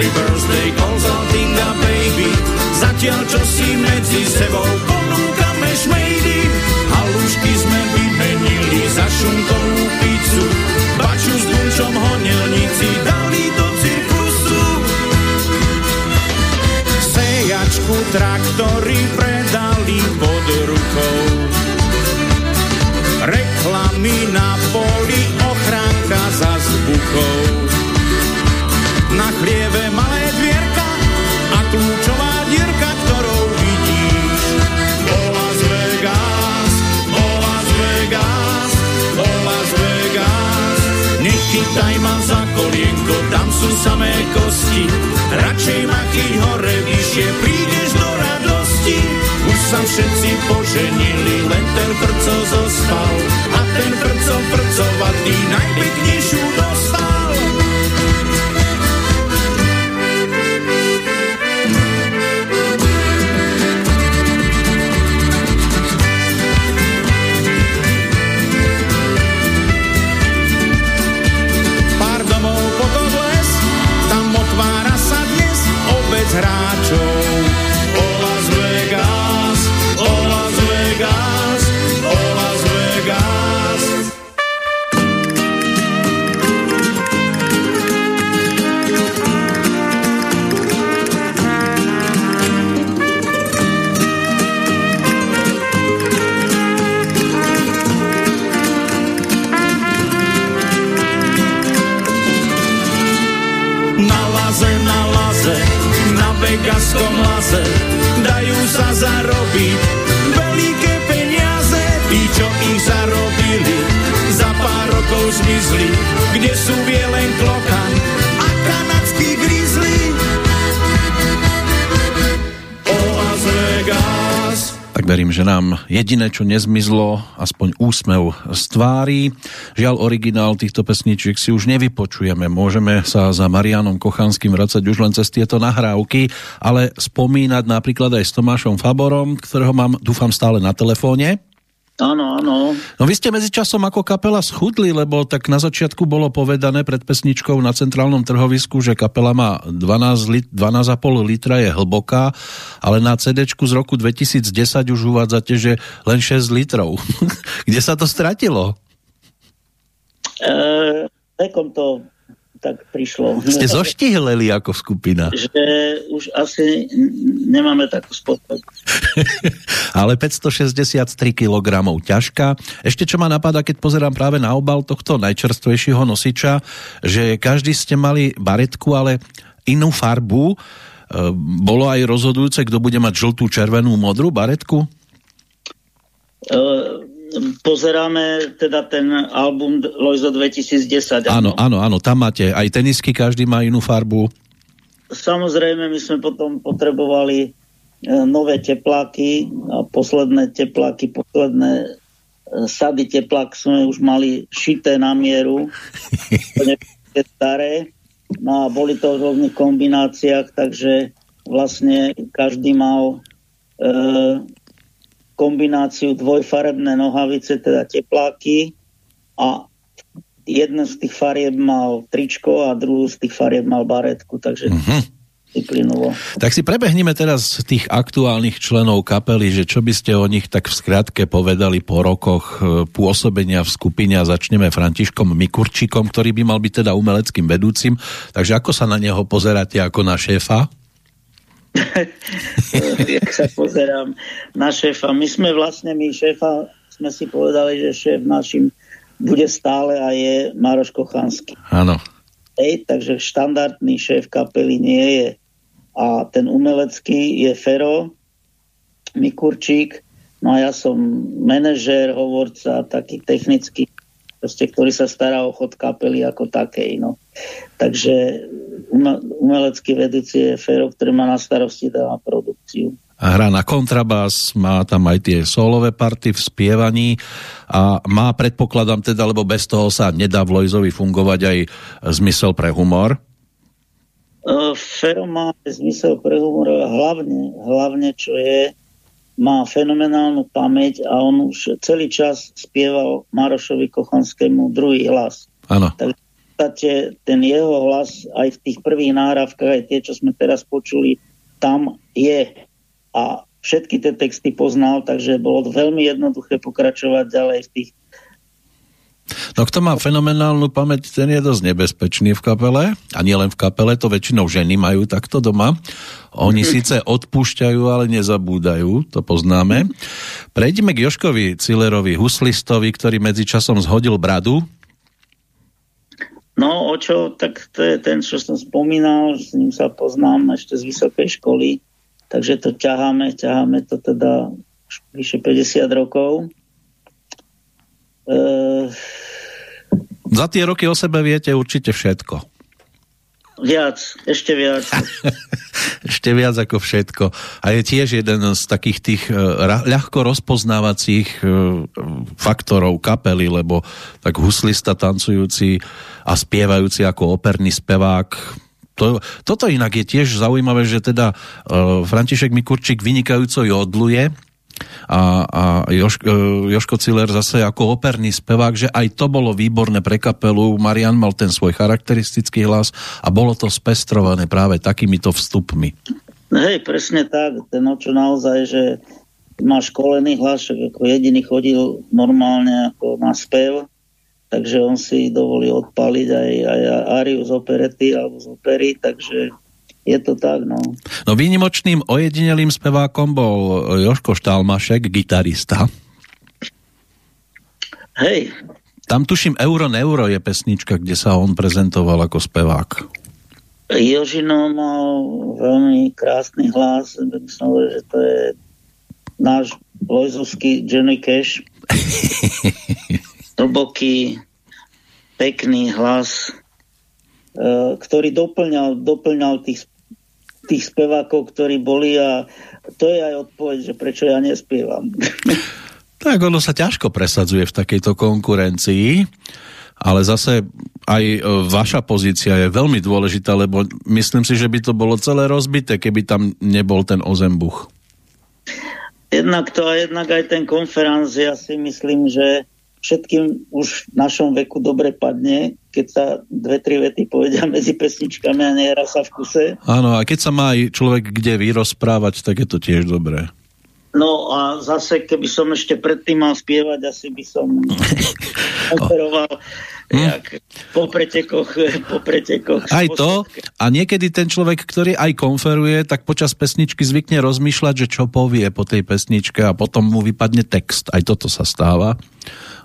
happy birthday, consulting a baby. Zatiaľ, čo si medzi sebou ponúkame šmejdy, halušky sme vymenili za šunkovú pizzu Baču s bunčom honilníci dali do cirkusu. Sejačku traktory predali pod rukou. Reklamy na poli, ochránka za zbuchou. Nechytaj ma za kolienko, tam sú samé kosti. Radšej ma chyť hore vyššie, prídeš do radosti. Už sa všetci poženili, len ten prco zostal. A ten prco prcovatý najpeknejšiu dostal. Čo
nezmizlo, aspoň úsmev z tvári. Žiaľ, originál týchto pesničiek si už nevypočujeme. Môžeme sa za Marianom Kochanským vracať už len cez tieto nahrávky, ale spomínať napríklad aj s Tomášom Faborom, ktorého mám, dúfam, stále na telefóne.
Áno, áno.
No vy ste medzičasom ako kapela schudli, lebo tak na začiatku bolo povedané pred pesničkou na centrálnom trhovisku, že kapela má 12 lit, 12,5 litra je hlboká, ale na CD z roku 2010 už uvádzate, že len 6 litrov. Kde sa to stratilo?
E, vekom to tak prišlo.
Ste zoštihleli ako skupina.
Že už asi nemáme takú spotrebu.
Ale 563 kg ťažká. Ešte čo ma napadá, keď pozerám práve na obal tohto najčerstvejšieho nosiča, že každý ste mali baretku, ale inú farbu. E, Bolo aj rozhodujúce, kto bude mať žltú, červenú, modrú baretku?
E, pozeráme teda ten album Lojzo 2010.
Áno, áno, áno, tam máte aj tenisky, každý má inú farbu.
Samozrejme, my sme potom potrebovali e, nové tepláky a posledné tepláky, posledné e, sady teplák sme už mali šité na mieru. Staré. No a boli to v rôznych kombináciách, takže vlastne každý mal e, kombináciu dvojfarebné nohavice, teda tepláky a jeden z tých farieb mal tričko a druhú z tých farieb mal baretku, takže
Mhm.
vyplynulo.
Tak si prebehneme teraz tých aktuálnych členov kapely, že čo by ste o nich tak v skratke povedali po rokoch e, pôsobenia v skupine a začneme Františkom Mikurčíkom, ktorý by mal byť teda umeleckým vedúcim. Takže ako sa na neho pozeráte ako na šéfa?
Jak sa pozerám na šéfa. My sme vlastne, my šéfa sme si povedali, že šéf našim bude stále a je Maroš Kochanský.
Áno.
Hej, takže štandardný šéf kapely nie je. A ten umelecký je Fero Mikurčík, no a ja som manažér, hovorca, taký technický, proste, ktorý sa stará o chod kapely ako takej. No. Takže ume- umelecký vedúci je Fero, ktorý má na starosti teda produkciu.
A hrá na kontrabás, má tam aj tie solové party v spievaní a má, predpokladám teda, lebo bez toho sa nedá v Lojzovi fungovať aj zmysel pre humor.
Fero má zmysel pre humor hlavne, hlavne čo je, má fenomenálnu pamäť a on už celý čas spieval Marošovi Kochanskému druhý hlas.
Áno.
Tak v podstate ten jeho hlas aj v tých prvých náhrávkach, aj tie, čo sme teraz počuli, tam je. A všetky tie texty poznal, takže bolo veľmi jednoduché pokračovať ďalej v tých
No kto má fenomenálnu pamäť, ten je dosť nebezpečný v kapele. A nie len v kapele, to väčšinou ženy majú takto doma. Oni síce odpúšťajú, ale nezabúdajú, to poznáme. Prejdeme k Joškovi Cilerovi, huslistovi, ktorý medzičasom zhodil bradu.
No, o čo, tak to je ten, čo som spomínal, s ním sa poznám ešte z vysokej školy, takže to ťaháme, ťaháme to teda už vyše 50 rokov. E,
Za tie roky o sebe viete určite všetko.
Viac, ešte viac.
Ešte viac ako všetko. A je tiež jeden z takých tých e, ľahko rozpoznávacích e, faktorov kapely, lebo tak huslista tancujúci a spievajúci ako operný spevák to, toto inak je tiež zaujímavé, že teda uh, František Mikurčík vynikajúco jodluje a, a Još, uh, Joško Ciller zase ako operný spevák, že aj to bolo výborné pre kapelu. Marian mal ten svoj charakteristický hlas a bolo to spestrované práve takýmito vstupmi.
Hej, presne tak. Ten očo naozaj, že má školený hlas, ako jediný chodil normálne ako na spev, takže on si dovolí odpaliť aj, aj Ariu z operety alebo z opery, takže je to tak, no.
No výnimočným ojedinelým spevákom bol Joško Štálmašek, gitarista.
Hej.
Tam tuším Euro Neuro je pesnička, kde sa on prezentoval ako spevák.
Jožino mal veľmi krásny hlas, myslím, že to je náš lojzovský Johnny Cash. Hlboký, pekný hlas, e, ktorý doplňal, doplňal tých, tých spevákov, ktorí boli a to je aj odpoveď, že prečo ja nespievam.
Tak ono sa ťažko presadzuje v takejto konkurencii, ale zase aj e, vaša pozícia je veľmi dôležitá, lebo myslím si, že by to bolo celé rozbité, keby tam nebol ten ozembuch.
Jednak to a jednak aj ten konferenc, ja si myslím, že všetkým už v našom veku dobre padne, keď sa dve, tri vety povedia medzi pesničkami a nehra sa v kuse.
Áno, a keď sa má aj človek kde vyrozprávať, tak je to tiež dobré.
No a zase, keby som ešte predtým mal spievať, asi by som operoval jak po pretekoch, po pretekoch.
Aj to. A niekedy ten človek, ktorý aj konferuje, tak počas pesničky zvykne rozmýšľať, že čo povie po tej pesničke a potom mu vypadne text. Aj toto sa stáva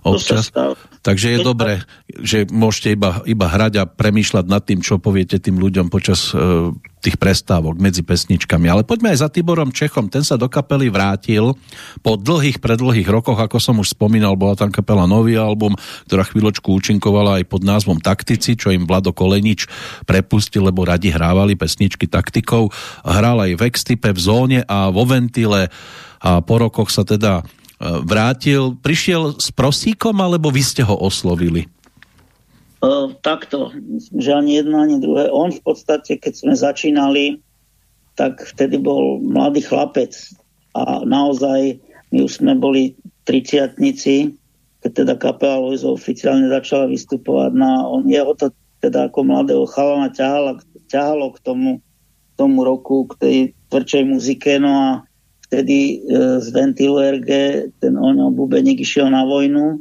občas. Takže je dobré, že môžete iba, iba hrať a premýšľať nad tým, čo poviete tým ľuďom počas uh, tých prestávok medzi pesničkami. Ale poďme aj za Tiborom Čechom. Ten sa do kapely vrátil po dlhých, predlhých rokoch, ako som už spomínal, bola tam kapela Nový album, ktorá chvíľočku účinkovala aj pod názvom Taktici, čo im Vlado Kolenič prepustil, lebo radi hrávali pesničky taktikov. Hral aj v Extipe, v Zóne a vo Ventile a po rokoch sa teda vrátil, prišiel s prosíkom, alebo vy ste ho oslovili?
Uh, takto, že ani jedno, ani druhé. On v podstate, keď sme začínali, tak vtedy bol mladý chlapec a naozaj my už sme boli triciatnici, keď teda kapela Lojzo oficiálne začala vystupovať na, on jeho to teda ako mladého chalana ťahalo, ťahalo k tomu, tomu roku, k tej tvrdšej muzike, no a vtedy e, z ventilu RG ten oňo bubeník išiel na vojnu,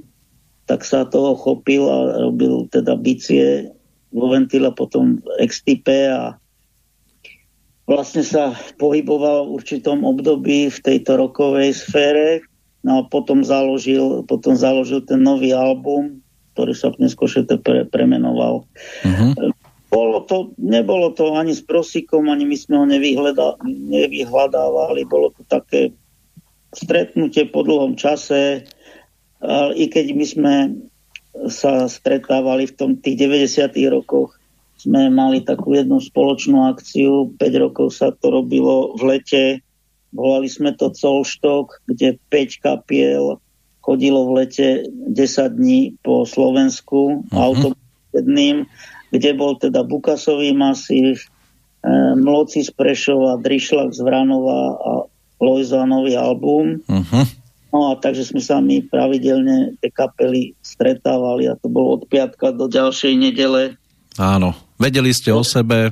tak sa toho chopil a robil teda bicie vo ventile, potom v Extipe a vlastne sa pohyboval v určitom období v tejto rokovej sfére. No a potom založil, potom založil ten nový album, ktorý sa v pre, premenoval. Uh-huh. Bolo to, nebolo to ani s prosíkom, ani my sme ho nevyhľadávali. Bolo to také stretnutie po dlhom čase. Ale I keď my sme sa stretávali v tom tých 90. rokoch, sme mali takú jednu spoločnú akciu, 5 rokov sa to robilo v lete, volali sme to Colštok, kde 5 kapiel chodilo v lete 10 dní po Slovensku uh-huh. autobusným kde bol teda Bukasový masív, e, Mloci z Prešova, Drišlak z Vranova a Lojzanový album. Uh-huh. No a takže sme sa my pravidelne tie kapely stretávali a to bolo od piatka do ďalšej nedele.
Áno, vedeli ste o sebe.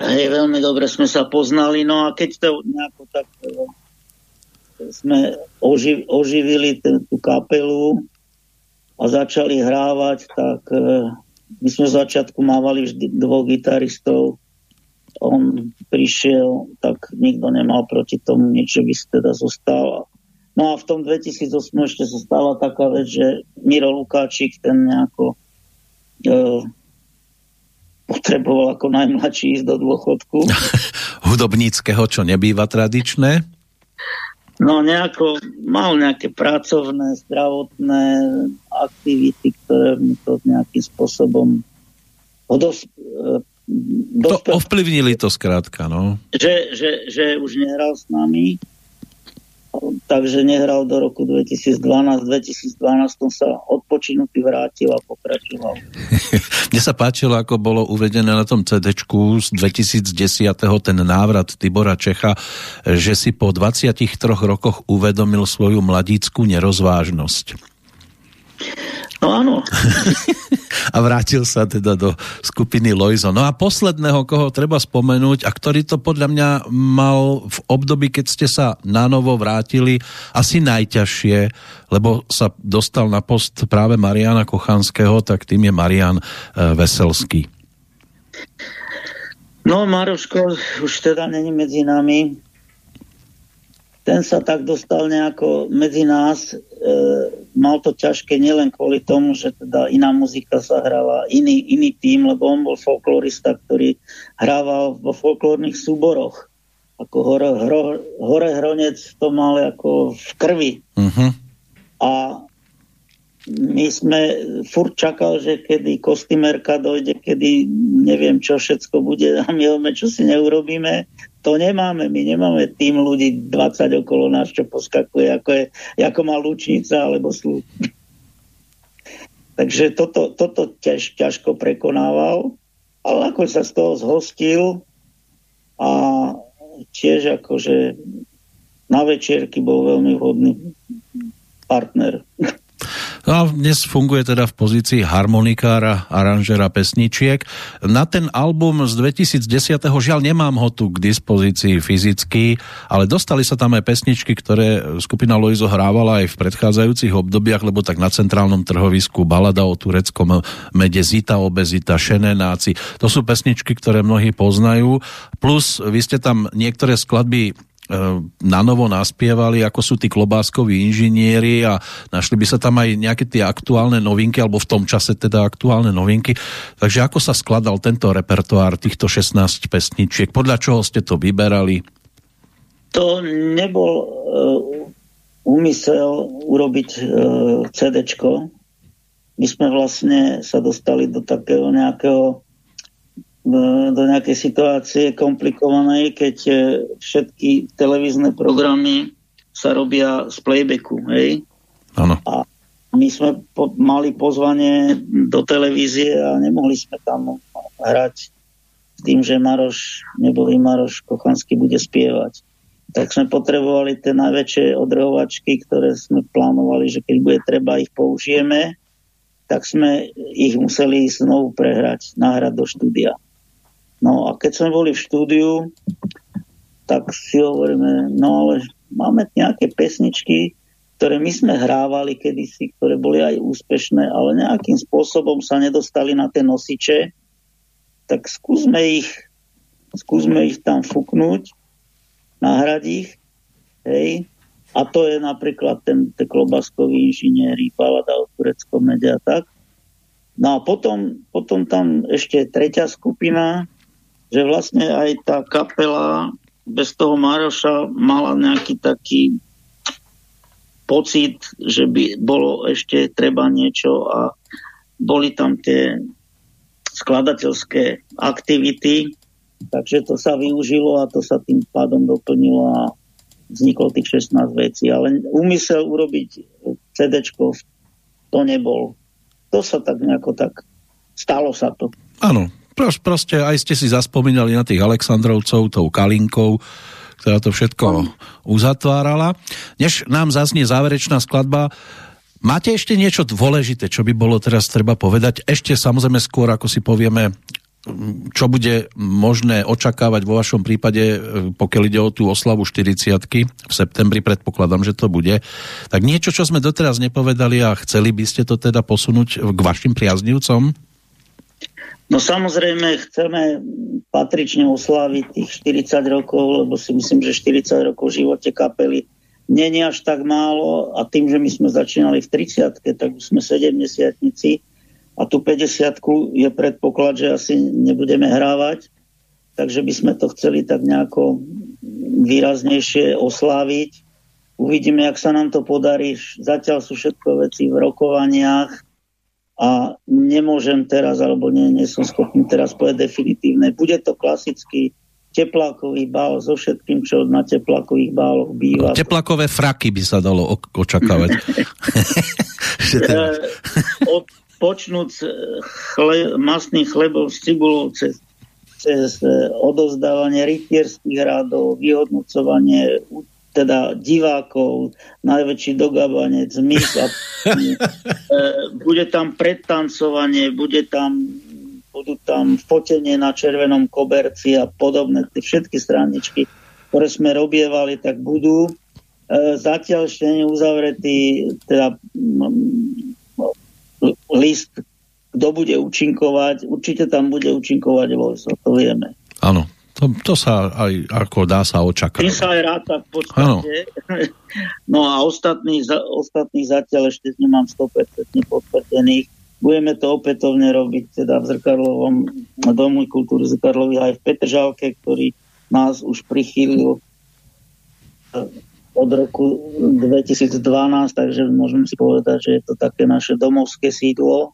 Hej, veľmi dobre sme sa poznali, no a keď to nejako tak e, sme oživ, oživili ten, tú kapelu a začali hrávať, tak e, my sme v začiatku mávali vždy dvoch gitaristov. On prišiel, tak nikto nemal proti tomu nič, že by si teda zostal. No a v tom 2008 ešte sa stala taká vec, že Miro Lukáčik, ten nejako e, potreboval ako najmladší ísť do dôchodku.
Hudobníckého, čo nebýva tradičné?
No nejako mal nejaké pracovné, zdravotné aktivity, ktoré mu to nejakým spôsobom odos,
e, to ovplyvnili to skrátka, no.
Že, že, že už nehral s nami takže nehral do roku 2012. 2012 sa odpočinutý vrátil a pokračoval.
Mne sa páčilo, ako bolo uvedené na tom CD z 2010. ten návrat Tibora Čecha, že si po 23 rokoch uvedomil svoju mladíckú nerozvážnosť.
No áno.
a vrátil sa teda do skupiny Loizo. No a posledného, koho treba spomenúť a ktorý to podľa mňa mal v období, keď ste sa na novo vrátili, asi najťažšie, lebo sa dostal na post práve Mariana Kochanského, tak tým je Marian e, Veselský.
No, Maroško už teda není medzi nami ten sa tak dostal nejako medzi nás. E, mal to ťažké nielen kvôli tomu, že teda iná muzika sa hrala, iný, iný tým, lebo on bol folklorista, ktorý hrával vo folklórnych súboroch. Ako hore, hro, hore hronec to mal ako v krvi. Uh-huh. A my sme furt čakal, že kedy kostymerka dojde, kedy neviem čo všetko bude a my čo si neurobíme. To nemáme, my nemáme tým ľudí 20 okolo nás, čo poskakuje, ako, je, ako má lučnica alebo slúd. Takže toto, toto ťaž, ťažko prekonával, ale ako sa z toho zhostil a tiež akože na večierky bol veľmi vhodný partner.
No a dnes funguje teda v pozícii harmonikára, aranžera pesničiek. Na ten album z 2010. žiaľ nemám ho tu k dispozícii fyzicky, ale dostali sa tam aj pesničky, ktoré skupina Loizo hrávala aj v predchádzajúcich obdobiach, lebo tak na centrálnom trhovisku balada o tureckom mede Zita, obezita, šenenáci. To sú pesničky, ktoré mnohí poznajú. Plus vy ste tam niektoré skladby na novo naspievali, ako sú tí klobáskoví inžinieri a našli by sa tam aj nejaké tie aktuálne novinky, alebo v tom čase teda aktuálne novinky. Takže ako sa skladal tento repertoár týchto 16 pesničiek? Podľa čoho ste to vyberali?
To nebol uh, úmysel urobiť uh, CDčko. My sme vlastne sa dostali do takého nejakého do nejakej situácie komplikovanej, keď e, všetky televízne programy sa robia z playbacku, hej?
Áno.
A my sme po, mali pozvanie do televízie a nemohli sme tam hrať s tým, že Maroš, neboli Maroš Kochanský bude spievať. Tak sme potrebovali tie najväčšie odrhovačky, ktoré sme plánovali, že keď bude treba, ich použijeme, tak sme ich museli znovu prehrať, nahrať do štúdia. No a keď sme boli v štúdiu, tak si hovoríme, no ale máme nejaké pesničky, ktoré my sme hrávali kedysi, ktoré boli aj úspešné, ale nejakým spôsobom sa nedostali na tie nosiče, tak skúsme ich, skúsme ich tam fúknuť, nahrať ich, hej, a to je napríklad ten, ten klobaskový inžinieri, balada o tureckom mede a tak. No a potom, potom tam ešte tretia skupina, že vlastne aj tá kapela bez toho Maroša mala nejaký taký pocit, že by bolo ešte treba niečo a boli tam tie skladateľské aktivity, takže to sa využilo a to sa tým pádom doplnilo a vzniklo tých 16 vecí. Ale úmysel urobiť CD to nebol. To sa tak nejako tak stalo sa to.
Áno, proste aj ste si zaspomínali na tých Aleksandrovcov, tou Kalinkou, ktorá to všetko uzatvárala. Než nám zaznie záverečná skladba, máte ešte niečo dôležité, čo by bolo teraz treba povedať? Ešte samozrejme skôr, ako si povieme, čo bude možné očakávať vo vašom prípade, pokiaľ ide o tú oslavu 40 v septembri, predpokladám, že to bude. Tak niečo, čo sme doteraz nepovedali a chceli by ste to teda posunúť k vašim priaznivcom?
No samozrejme chceme patrične osláviť tých 40 rokov, lebo si myslím, že 40 rokov v živote kapely není až tak málo a tým, že my sme začínali v 30 tak už sme 70 a tu 50 je predpoklad, že asi nebudeme hrávať, takže by sme to chceli tak nejako výraznejšie osláviť. Uvidíme, jak sa nám to podarí. Zatiaľ sú všetko veci v rokovaniach a nemôžem teraz, alebo nie, nie som schopný teraz povedať definitívne. Bude to klasický teplákový bál so všetkým, čo na teplákových báloch býva.
Teplákové fraky by sa dalo očakávať.
teda... Od, počnúť chle, masných chlebov s cibulou cez, cez e, odozdávanie rytierských rádov, vyhodnocovanie teda divákov, najväčší dogabanec, mys a e, bude tam predtancovanie, bude tam budú tam fotenie na červenom koberci a podobné, tie všetky straničky, ktoré sme robievali, tak budú. E, zatiaľ ešte nie uzavretý teda list, kto bude účinkovať. Určite tam bude účinkovať Lojso, to vieme.
Áno, to, to sa aj ako dá sa očakávať.
Tým sa aj ráta v podstate. No a ostatných, ostatných zatiaľ ešte nemám 100% potvrdených. Budeme to opätovne robiť teda v Zrkarlovom domu kultúry Zrkarlovi aj v Petržalke, ktorý nás už prichýlil od roku 2012, takže môžeme si povedať, že je to také naše domovské sídlo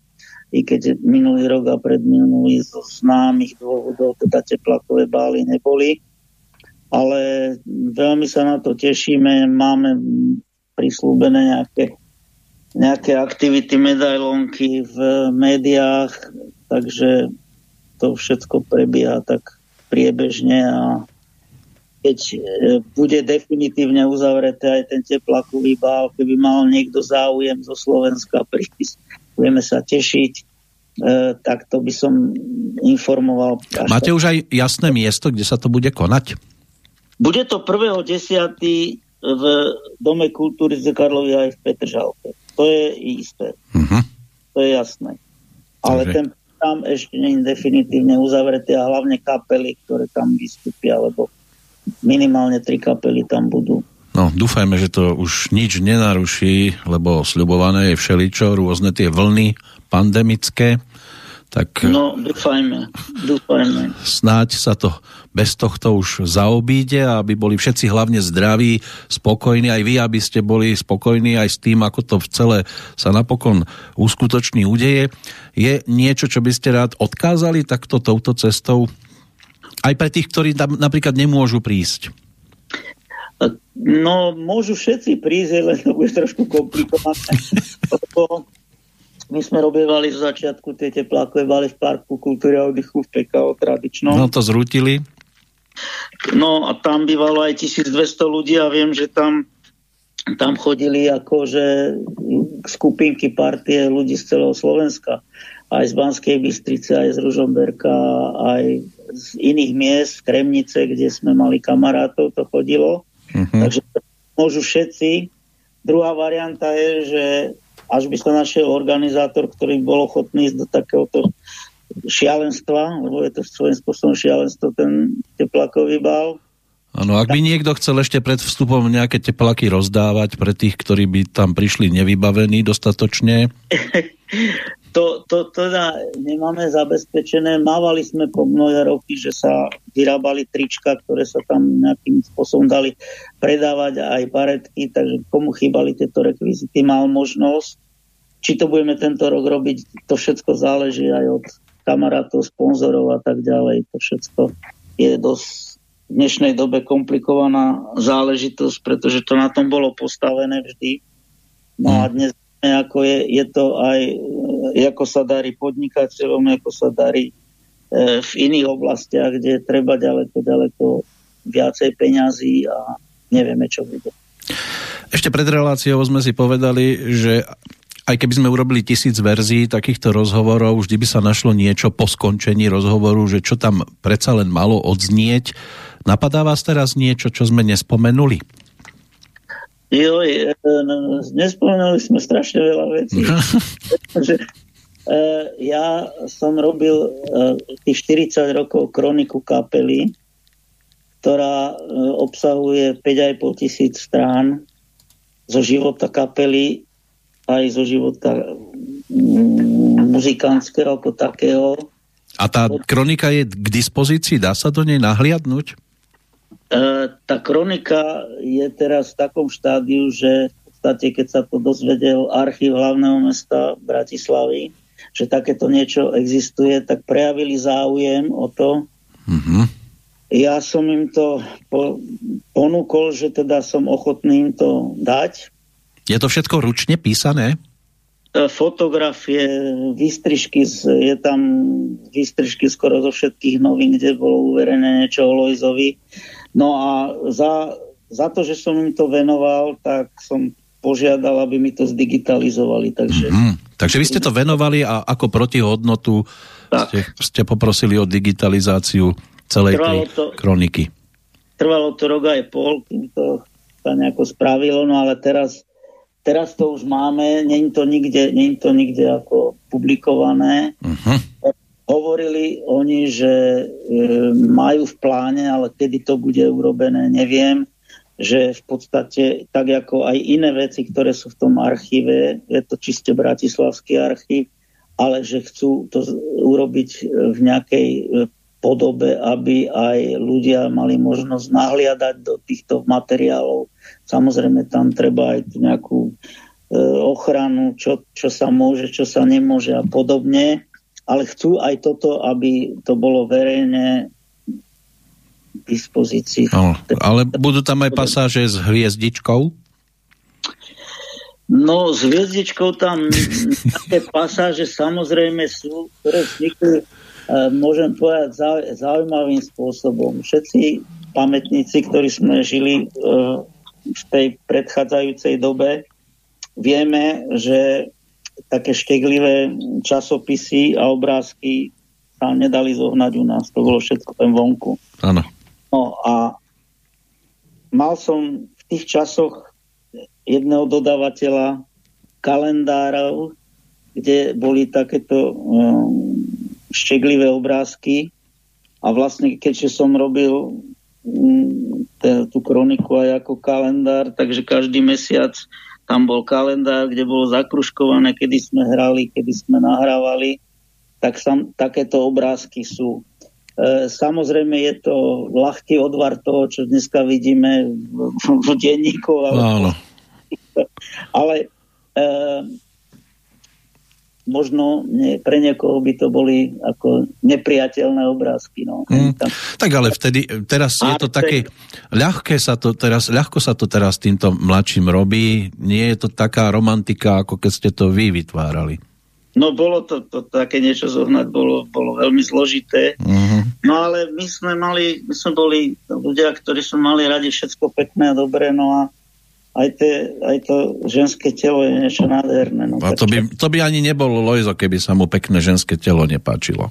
i keď minulý rok a predminulý zo známych dôvodov teda teplakové bály neboli. Ale veľmi sa na to tešíme, máme prislúbené nejaké, nejaké aktivity, medailonky v médiách, takže to všetko prebieha tak priebežne a keď e, bude definitívne uzavreté aj ten teplakový bál, keby mal niekto záujem zo Slovenska prísť, budeme sa tešiť, e, tak to by som informoval.
Máte už aj jasné miesto, kde sa to bude konať?
Bude to 1.10. v Dome kultúry z Karlovy aj v Petržalke. To je isté. Uh-huh. To je jasné. Ale Takže... ten tam ešte nie je definitívne uzavretý a hlavne kapely, ktoré tam vystúpia, lebo minimálne tri kapely tam budú.
No, dúfajme, že to už nič nenaruší, lebo sľubované je všeličo, rôzne tie vlny pandemické. Tak
no, dúfajme, dúfajme.
Snáď sa to bez tohto už zaobíde, aby boli všetci hlavne zdraví, spokojní, aj vy, aby ste boli spokojní aj s tým, ako to celé sa napokon uskutoční udeje. Je niečo, čo by ste rád odkázali takto touto cestou? Aj pre tých, ktorí tam napríklad nemôžu prísť.
No, môžu všetci prísť, len to bude trošku komplikované. my sme robievali z začiatku tie teplákové bali v Parku kultúry a oddychu v PKO tradičnom.
No to zrútili.
No a tam bývalo aj 1200 ľudí a viem, že tam, tam chodili akože skupinky partie ľudí z celého Slovenska. Aj z Banskej Bystrice, aj z Ružomberka, aj z iných miest, z Kremnice, kde sme mali kamarátov, to chodilo. Uh-huh. Takže môžu všetci. Druhá varianta je, že až by sa našiel organizátor, ktorý bol ochotný ísť do takéhoto šialenstva, lebo je to svojím spôsobom šialenstvo, ten teplakový bal.
Áno, ak by niekto chcel ešte pred vstupom nejaké teplaky rozdávať pre tých, ktorí by tam prišli nevybavení dostatočne?
to, to teda nemáme zabezpečené. Mávali sme po mnohé roky, že sa vyrábali trička, ktoré sa tam nejakým spôsobom dali predávať aj baretky, takže komu chýbali tieto rekvizity, mal možnosť. Či to budeme tento rok robiť, to všetko záleží aj od kamarátov, sponzorov a tak ďalej. To všetko je dosť v dnešnej dobe komplikovaná záležitosť, pretože to na tom bolo postavené vždy. No a dnes ako je, je to aj, e, ako sa darí podnikateľom, ako sa darí e, v iných oblastiach, kde treba ďaleko, ďaleko viacej peňazí a nevieme, čo bude.
Ešte pred reláciou sme si povedali, že aj keby sme urobili tisíc verzií takýchto rozhovorov, vždy by sa našlo niečo po skončení rozhovoru, že čo tam predsa len malo odznieť. Napadá vás teraz niečo, čo sme nespomenuli?
Jo, e, nespomenuli sme strašne veľa vecí. že, e, ja som robil e, tých 40 rokov kroniku kapely, ktorá obsahuje 5,5 tisíc strán zo života kapely aj zo života mm, muzikantského ako takého.
A tá kronika je k dispozícii? Dá sa do nej nahliadnúť?
E, tá kronika je teraz v takom štádiu, že v podstate, keď sa to dozvedel archív hlavného mesta Bratislavy, že takéto niečo existuje, tak prejavili záujem o to. Mm-hmm. Ja som im to po, ponúkol, že teda som ochotný im to dať.
Je to všetko ručne písané?
E, fotografie, výstrižky, je tam výstrižky skoro zo všetkých novín, kde bolo uverené niečo o Lojzovi. No a za za to, že som im to venoval, tak som požiadal, aby mi to zdigitalizovali. Takže,
mm, takže vy ste to venovali a ako protihodnotu ste, ste poprosili o digitalizáciu celej tej to, kroniky.
Trvalo to rok aj pol, kým to sa nejako spravilo, no ale teraz, teraz to už máme, není to nikde, není to nikde ako publikované. Uh-huh. Hovorili oni, že e, majú v pláne, ale kedy to bude urobené, neviem že v podstate tak ako aj iné veci, ktoré sú v tom archíve, je to čiste bratislavský archív, ale že chcú to urobiť v nejakej e, podobe, aby aj ľudia mali možnosť nahliadať do týchto materiálov. Samozrejme tam treba aj nejakú e, ochranu, čo, čo sa môže, čo sa nemôže a podobne, ale chcú aj toto, aby to bolo verejne dispozícii.
No, ale budú tam aj pasáže s hviezdičkou?
No, s hviezdičkou tam také pasáže samozrejme sú, ktoré vznikli, e, môžem povedať, zaujímavým spôsobom. Všetci pamätníci, ktorí sme žili e, v tej predchádzajúcej dobe, vieme, že také šteglivé časopisy a obrázky sa nedali zohnať u nás. To bolo všetko ten vonku.
Áno.
No a mal som v tých časoch jedného dodávateľa kalendárov, kde boli takéto um, šteglivé obrázky a vlastne keďže som robil um, tú kroniku aj ako kalendár, takže každý mesiac tam bol kalendár, kde bolo zakruškované, kedy sme hrali, kedy sme nahrávali, tak sam, takéto obrázky sú. E, samozrejme je to ľahký odvar toho, čo dneska vidíme v, v denníku. Ale, Áno. ale e, možno nie, pre niekoho by to boli ako nepriateľné obrázky. No. Mm,
tak ale vtedy, teraz je to také, ľahké sa to teraz, ľahko sa to teraz týmto mladším robí, nie je to taká romantika, ako keď ste to vy vytvárali.
No bolo to, to také niečo zohnať, bolo, bolo veľmi zložité. Uh-huh. No ale my sme mali, my sme boli ľudia, ktorí sme mali radi všetko pekné a dobré, no a aj, te, aj to ženské telo je niečo nádherné. No,
a to by, to by ani nebolo Lojzo, keby sa mu pekné ženské telo nepáčilo.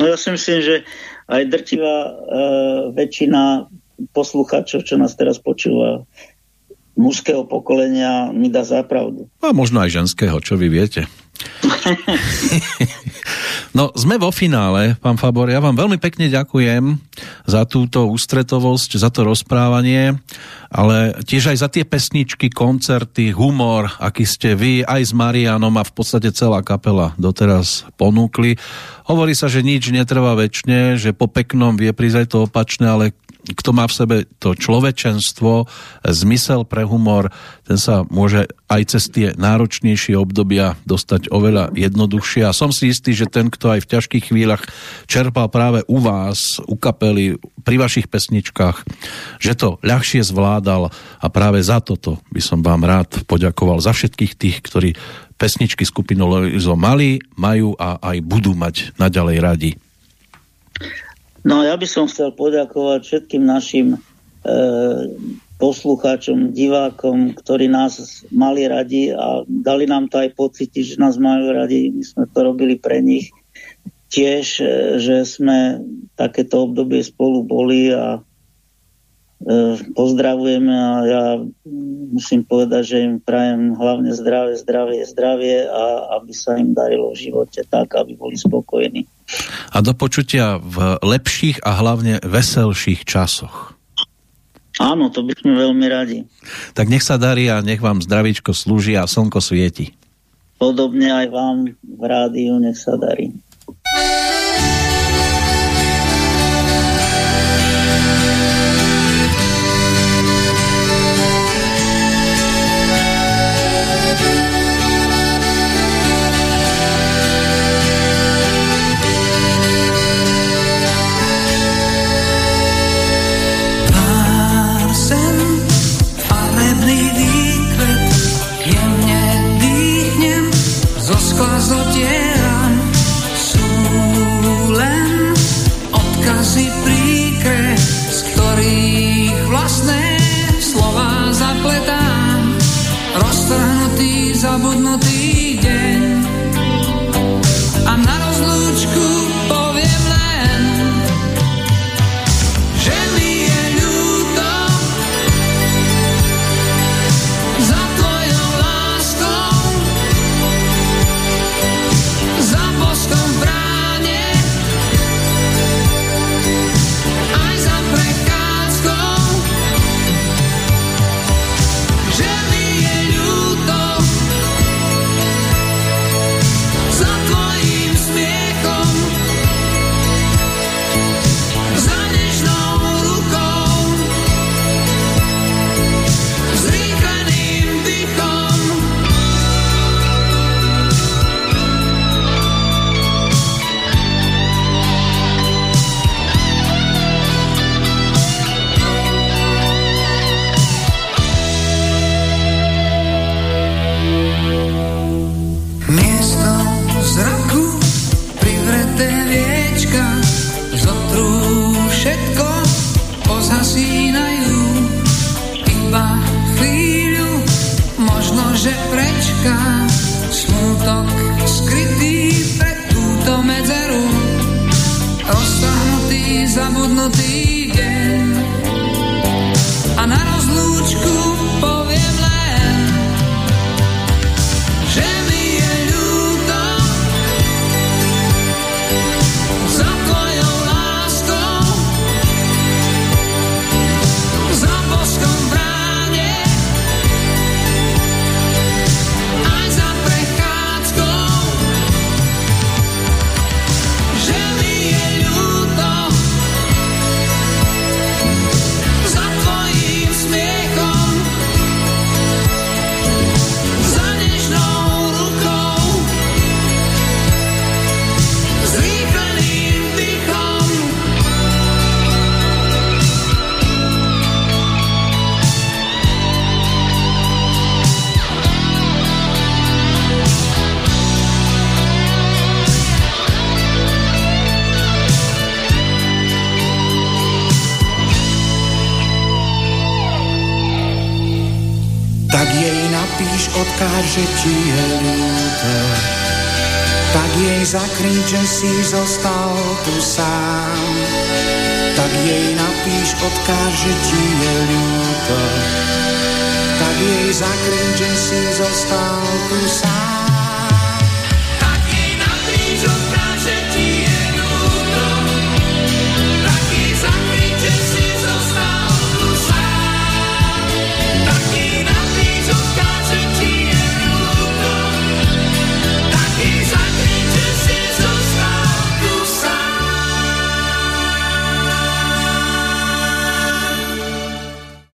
No ja si myslím, že aj drtivá e, väčšina poslucháčov, čo nás teraz počúva, mužského pokolenia mi dá zápravdu.
A možno aj ženského, čo vy viete. No, sme vo finále, pán Fabor. Ja vám veľmi pekne ďakujem za túto ústretovosť, za to rozprávanie, ale tiež aj za tie pesničky, koncerty, humor, aký ste vy aj s Marianom a v podstate celá kapela doteraz ponúkli. Hovorí sa, že nič netrvá väčšine, že po peknom vie prísť aj to opačné, ale kto má v sebe to človečenstvo, zmysel pre humor, ten sa môže aj cez tie náročnejšie obdobia dostať oveľa jednoduchšie. A som si istý, že ten, kto aj v ťažkých chvíľach čerpal práve u vás, u kapely, pri vašich pesničkách, že to ľahšie zvládal a práve za toto by som vám rád poďakoval za všetkých tých, ktorí pesničky skupinu Loizo mali, majú a aj budú mať naďalej radi.
No ja by som chcel poďakovať všetkým našim e, poslucháčom, divákom, ktorí nás mali radi a dali nám to aj pocítiť, že nás majú radi. My sme to robili pre nich tiež, e, že sme takéto obdobie spolu boli a pozdravujeme a ja musím povedať, že im prajem hlavne zdravie, zdravie, zdravie a aby sa im darilo v živote tak, aby boli spokojní.
A do počutia v lepších a hlavne veselších časoch.
Áno, to by sme veľmi radi.
Tak nech sa darí a nech vám zdravíčko slúži a slnko svieti.
Podobne aj vám v rádiu, nech sa darí.